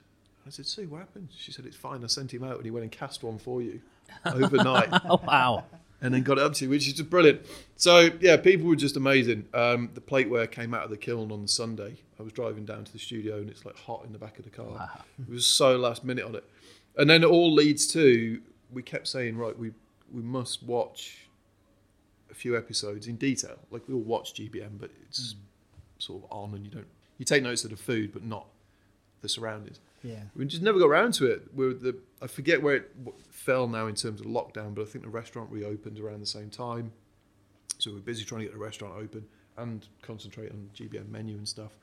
I said, Sue, what happened? She said, It's fine. I sent him out and he went and cast one for you <laughs> overnight <laughs> Oh wow. and then got it up to you, which is just brilliant. So yeah, people were just amazing. Um, the plateware came out of the kiln on the Sunday. I was driving down to the studio and it's like hot in the back of the car. It was so last minute on it, and then it all leads to we kept saying right, we we must watch a few episodes in detail. Like we all watch GBM, but it's sort of on, and you don't you take notes of the food, but not the surroundings. Yeah. We just never got around to it. We're the I forget where it fell now in terms of lockdown, but I think the restaurant reopened around the same time. So we're busy trying to get the restaurant open and concentrate on GBM menu and stuff.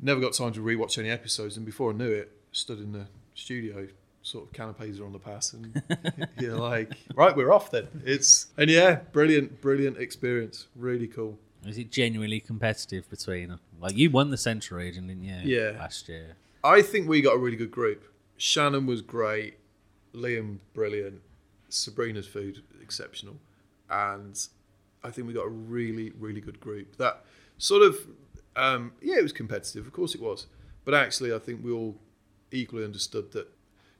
Never got time to rewatch any episodes, and before I knew it, stood in the studio, sort of canapes are on the pass, and <laughs> you're like, right, we're off then. It's and yeah, brilliant, brilliant experience, really cool. Is it genuinely competitive between like you won the Central region, didn't you? Yeah. Last year. I think we got a really good group. Shannon was great, Liam brilliant, Sabrina's food exceptional, and I think we got a really really good group. That sort of um, yeah, it was competitive, of course it was, but actually I think we all equally understood that.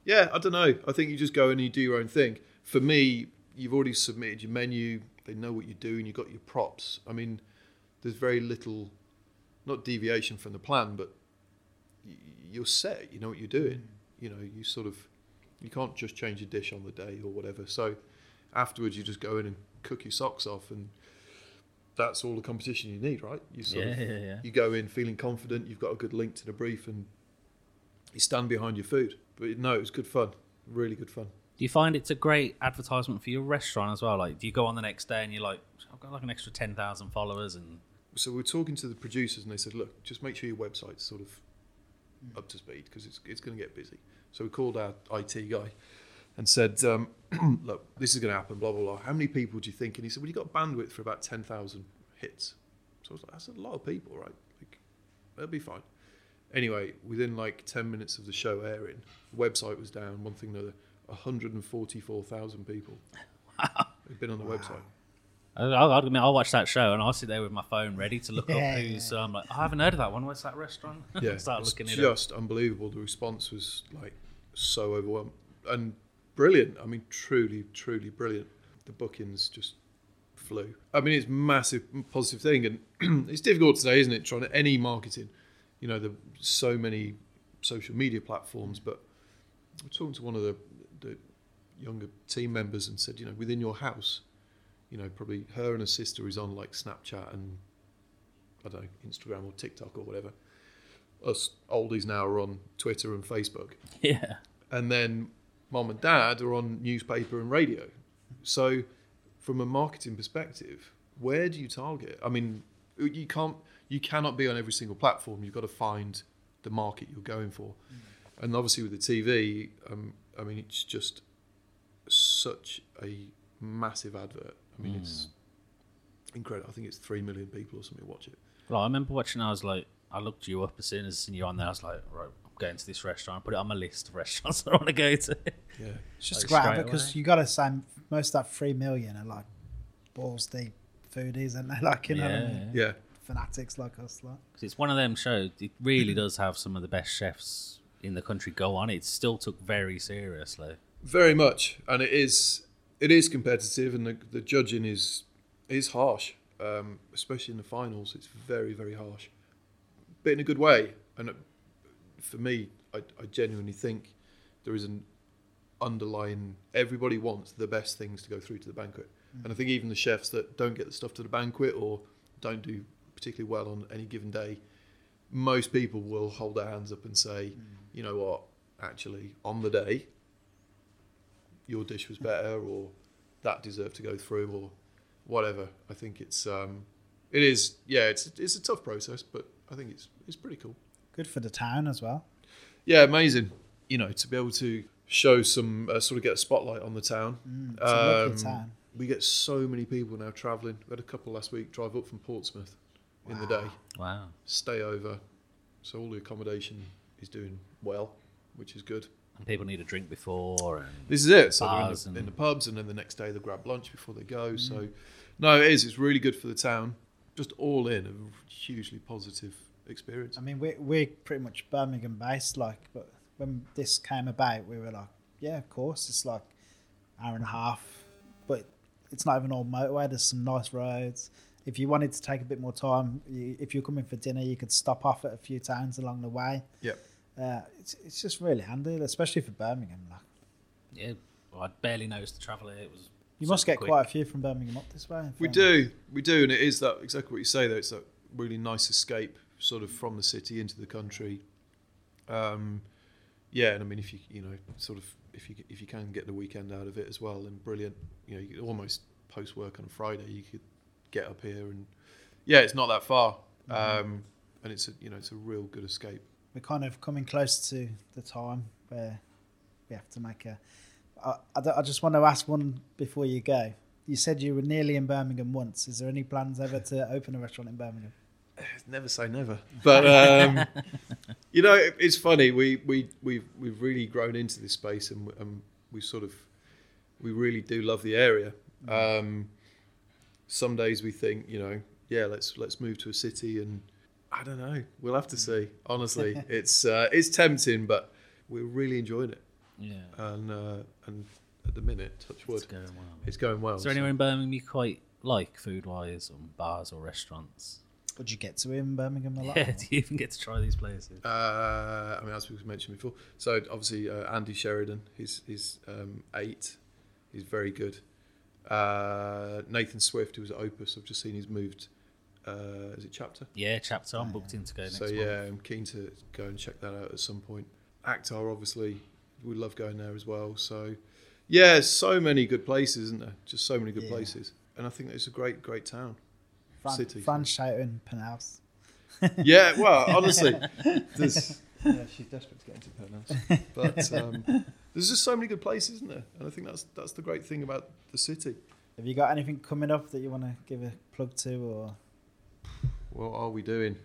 Yeah, I don't know. I think you just go and you do your own thing. For me, you've already submitted your menu. They know what you're doing. You've got your props. I mean, there's very little, not deviation from the plan, but you're set. You know what you're doing. Hmm. You know, you sort of, you can't just change a dish on the day or whatever. So afterwards, you just go in and cook your socks off, and that's all the competition you need, right? You sort Yeah, of, yeah, yeah. you go in feeling confident. You've got a good link to the brief, and you stand behind your food. But no, it was good fun. Really good fun. Do you find it's a great advertisement for your restaurant as well? Like, do you go on the next day and you're like, I've got like an extra ten thousand followers, and So we were talking to the producers, and they said, "Look, just make sure your website's sort of up to speed because it's it's going to get busy." So we called our IT guy and said, um, <clears throat> "Look, this is going to happen. Blah blah blah. How many people do you think?" And he said, "Well, you got bandwidth for about ten thousand hits." So I was like, "That's a lot of people, right? Like, that'll be fine." Anyway, within like ten minutes of the show airing, the website was down. One thing, another. 144,000 people <laughs> had been on the website. I, I, I mean, I'll watch that show and I'll sit there with my phone ready to look Yeah, up yeah, who's. So I'm um, like, oh, I haven't heard of that one. Where's that restaurant? <laughs> yeah, Start it's looking it up. just unbelievable. The response was like so overwhelming and brilliant. I mean, truly, truly brilliant. The bookings just flew. I mean, it's massive positive thing, and <clears throat> it's difficult today, isn't it? Trying to any marketing, you know, there's so many social media platforms. But I was talking to one of the, the younger team members and said, you know, within your house, you know, probably her and her sister is on like Snapchat and I don't know Instagram or TikTok or whatever. Us oldies now are on Twitter and Facebook, <laughs> Yeah. and then mom and dad are on newspaper and radio. So, from a marketing perspective, where do you target? I mean, you can't, you cannot be on every single platform. You've got to find the market you're going for, and obviously with the TV, um, I mean, it's just such a massive advert. I mean, it's hmm. incredible. I think it's three million people or something watch it. Well, I remember watching. I was like, I looked you up as soon as you were on there. I was like, right, I'm going to this restaurant. I put it on my list of restaurants <laughs> I want to go to. Yeah, It's just Like, great because away. you got to say most of that three million are like balls deep foodies and they <laughs> like you know what I Yeah, mean? yeah. fanatics like us like. 'Cause it's one of them shows. It really <clears throat> does have some of the best chefs in the country go on. It still took very seriously. Very much, and it is it is competitive, and the, the judging is It's harsh, um, especially in the finals. It's very, very harsh, but in a good way. And uh, for me, I, I genuinely think there is an underlying. Everybody wants the best things to go through to the banquet, and I think even the chefs that don't get the stuff to the banquet or don't do particularly well on any given day, most people will hold their hands up and say, you know what, actually, on the day, your dish was better, or that deserved to go through, or whatever. I think it's um, it is yeah, it's it's a tough process, but I think it's it's pretty cool. Good for the town as well. Yeah, amazing. You know, to be able to show some uh, sort of get a spotlight on the town. Mm, it's a lovely Um, town. We get so many people now travelling. We had a couple last week drive up from Portsmouth in the day, Wow. stay over. So all the accommodation is doing well, which is good. And people need a drink before, and This is it. So they're in the, and- in the pubs, and then the next day they grab lunch before they go. So, no, it is. It's really good for the town. Just all in a hugely positive experience. I mean, we're, we're pretty much Birmingham based, like, but when this came about, we were like, yeah, of course, it's like hour and a half, but it's not even all motorway. There's some nice roads. If you wanted to take a bit more time, you, if you're coming for dinner, you could stop off at a few towns along the way. Yep. Uh, it's, it's just really handy, especially for Birmingham. Like, yeah, well, I barely noticed the travel here. It was. you must get quick. quite a few from Birmingham up this way. We do, we do, and it is that exactly what you say. Though it's that really nice escape, sort of from the city into the country. Um, yeah, and I mean, if you you know, sort of, if you if you can get the weekend out of it as well, then brilliant. You know, you could almost post work on a Friday, you could get up here, and yeah, it's not that far, um, and it's a you know, it's a real good escape. We're kind of coming close to the time where we have to make a. I, I, just want to ask one before you go. You said you were nearly in Birmingham once. Is there any plans ever to open a restaurant in Birmingham? <sighs> never say never. <laughs> But um, <laughs> you know, it, it's funny. We we we've we've really grown into this space, and, and we sort of we really do love the area. Um, some days we think, you know, yeah, let's let's move to a city, and I don't know. We'll have to see. <laughs> Honestly, it's uh, it's tempting, but we're really enjoying it, Yeah. and uh, and at the minute, touch wood, It's going well. it's going well. Is there so- anywhere in Birmingham you quite like food wise, or bars or restaurants? Would you get to in Birmingham a <laughs> lot? Yeah, do you even get to try these places? Uh, I mean, as we mentioned before, so obviously uh, Andy Sheridan, he's he's um, eight, he's very good. Uh, Nathan Swift, who was at Opus, I've just seen he's moved. Uh, is it Chapter? Yeah, chapter. I'm booked in to go next so month. yeah, I'm keen to go and check that out at some point. Aktar, obviously, we love going there as well. So yeah, so many good places, isn't there? Just so many good Yeah. places, and I think it's a great, great town. Fran, City. Fran shouting Penhouse. <laughs> Yeah, well, honestly, <laughs> there's yeah, she's desperate to get into Penhouse. <laughs> but um, there's just so many good places, isn't there? And I think that's that's the great thing about the city. Have you got anything coming up that you want to give a plug to, or What are we doing?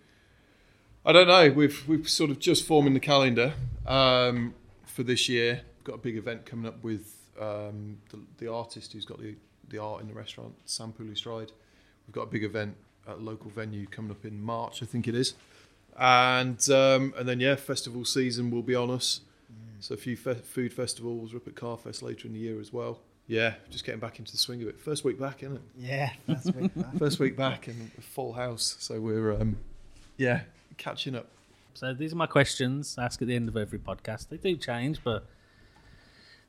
I don't know. We've we've sort of just forming the calendar um, for this year. We've got a big event coming up with um, the, the artist who's got the, the art in the restaurant, Sam Stride. We've got a big event at a local venue coming up in March, I think it is. And um, and then yeah, festival season will be on us. So a few fe- food festivals. We're up at Carfest later in the year as well. Yeah, just getting back into the swing of it. First week back, isn't it? yeah, that's week back. <laughs> First week back and full house. So we're um, yeah catching up. So these are my questions. I ask at the end of every podcast. They do change, but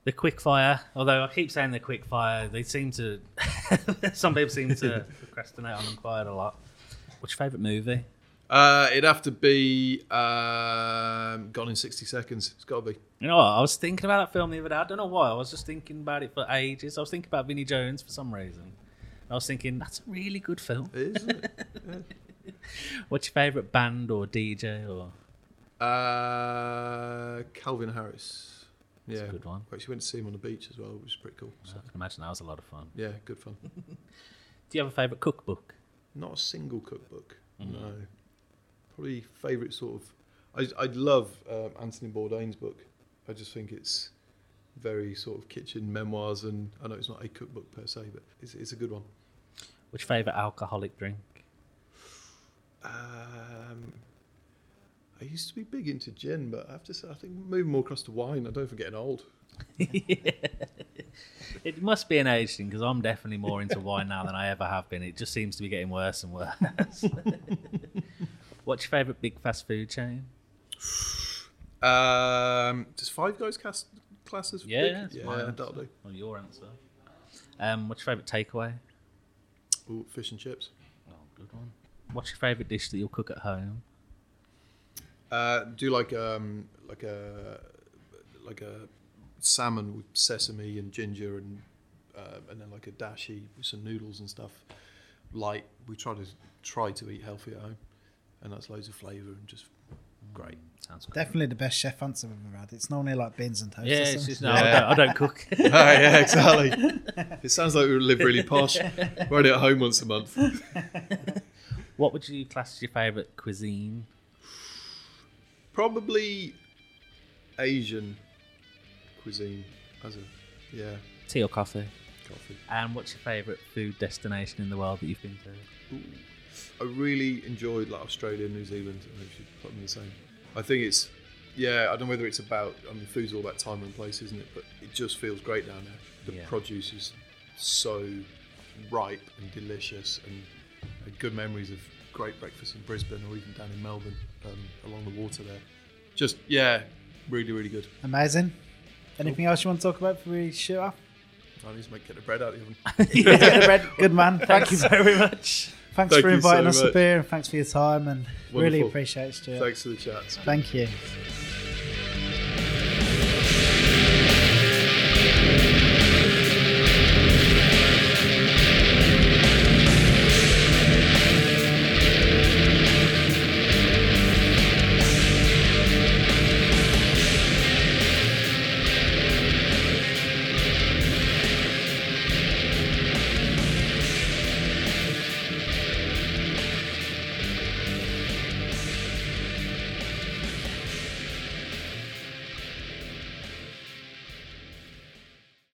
the quick fire. Although I keep saying they're quick fire, they seem to. <laughs> some people seem to <laughs> procrastinate on them quite a lot. What's your favourite movie? Uh, it'd have to be um, Gone in 60 Seconds. It's got to be. You know what? I was thinking about that film the other day. I don't know why. I was just thinking about it for ages. I was thinking about Vinnie Jones for some reason. I was thinking that's a really good film. It is, it? <laughs> What's your favourite band or DJ or? uh, Calvin Harris. That's Yeah. a good one. We actually went to see him on the beach as well, which was pretty cool. So, I can imagine that was a lot of fun. yeah, good fun. <laughs> Do you have a favourite cookbook? Not a single cookbook. Mm-hmm. No. Probably favourite sort of. I, I love um, Anthony Bourdain's book. I just think it's very sort of kitchen memoirs, and I know it's not a cookbook per se, but it's, it's a good one. What's your favourite alcoholic drink? Um, I used to be big into gin, but I have to say, I think moving more across to wine. I don't think getting old. <laughs> It must be an age thing because I'm definitely more into wine now than I ever have been. It just seems to be getting worse and worse. <laughs> What's your favourite big fast food chain? Um, does Five Guys cast classes? Yeah, big? yeah, my that'll do. Or your answer? Um, what's your favourite takeaway? Ooh, fish and chips. Oh, good one. What's your favourite dish that you'll cook at home? Uh, do like um like a like a salmon with sesame and ginger and uh, and then like a dashi with some noodles and stuff. Light. We try to try to eat healthy at home, and that's loads of flavour and just great. Mm, sounds good. Definitely the best chef answer I've ever had. It's normally like beans and toast. Yeah, it's just, no, Yeah. <laughs> I, don't, I don't cook. <laughs> oh, yeah, exactly. <laughs> it sounds like we live really posh. We're only at home once a month. what would you class as your favourite cuisine? Probably Asian cuisine as a yeah Tea or coffee? coffee. And what's your favourite food destination in the world that you've been to? Ooh. I really enjoyed like Australia and New Zealand. I think we should put them the same. I think it's yeah. I don't know whether it's about. I mean, food's all about time and place, isn't it? But it just feels great down there. The Yeah. produce is so ripe and delicious, and had good memories of great breakfast in Brisbane or even down in Melbourne um, along the water there. Just yeah, really really good. Amazing. Anything else you want to talk about before we shoot off? I need to make get the bread out of the oven. <laughs> <laughs> Good man. Thank you very much. Thanks Thank for inviting so us much. up here and thanks for your time and really appreciate it, Stuart. Thanks for the chat. Thank you.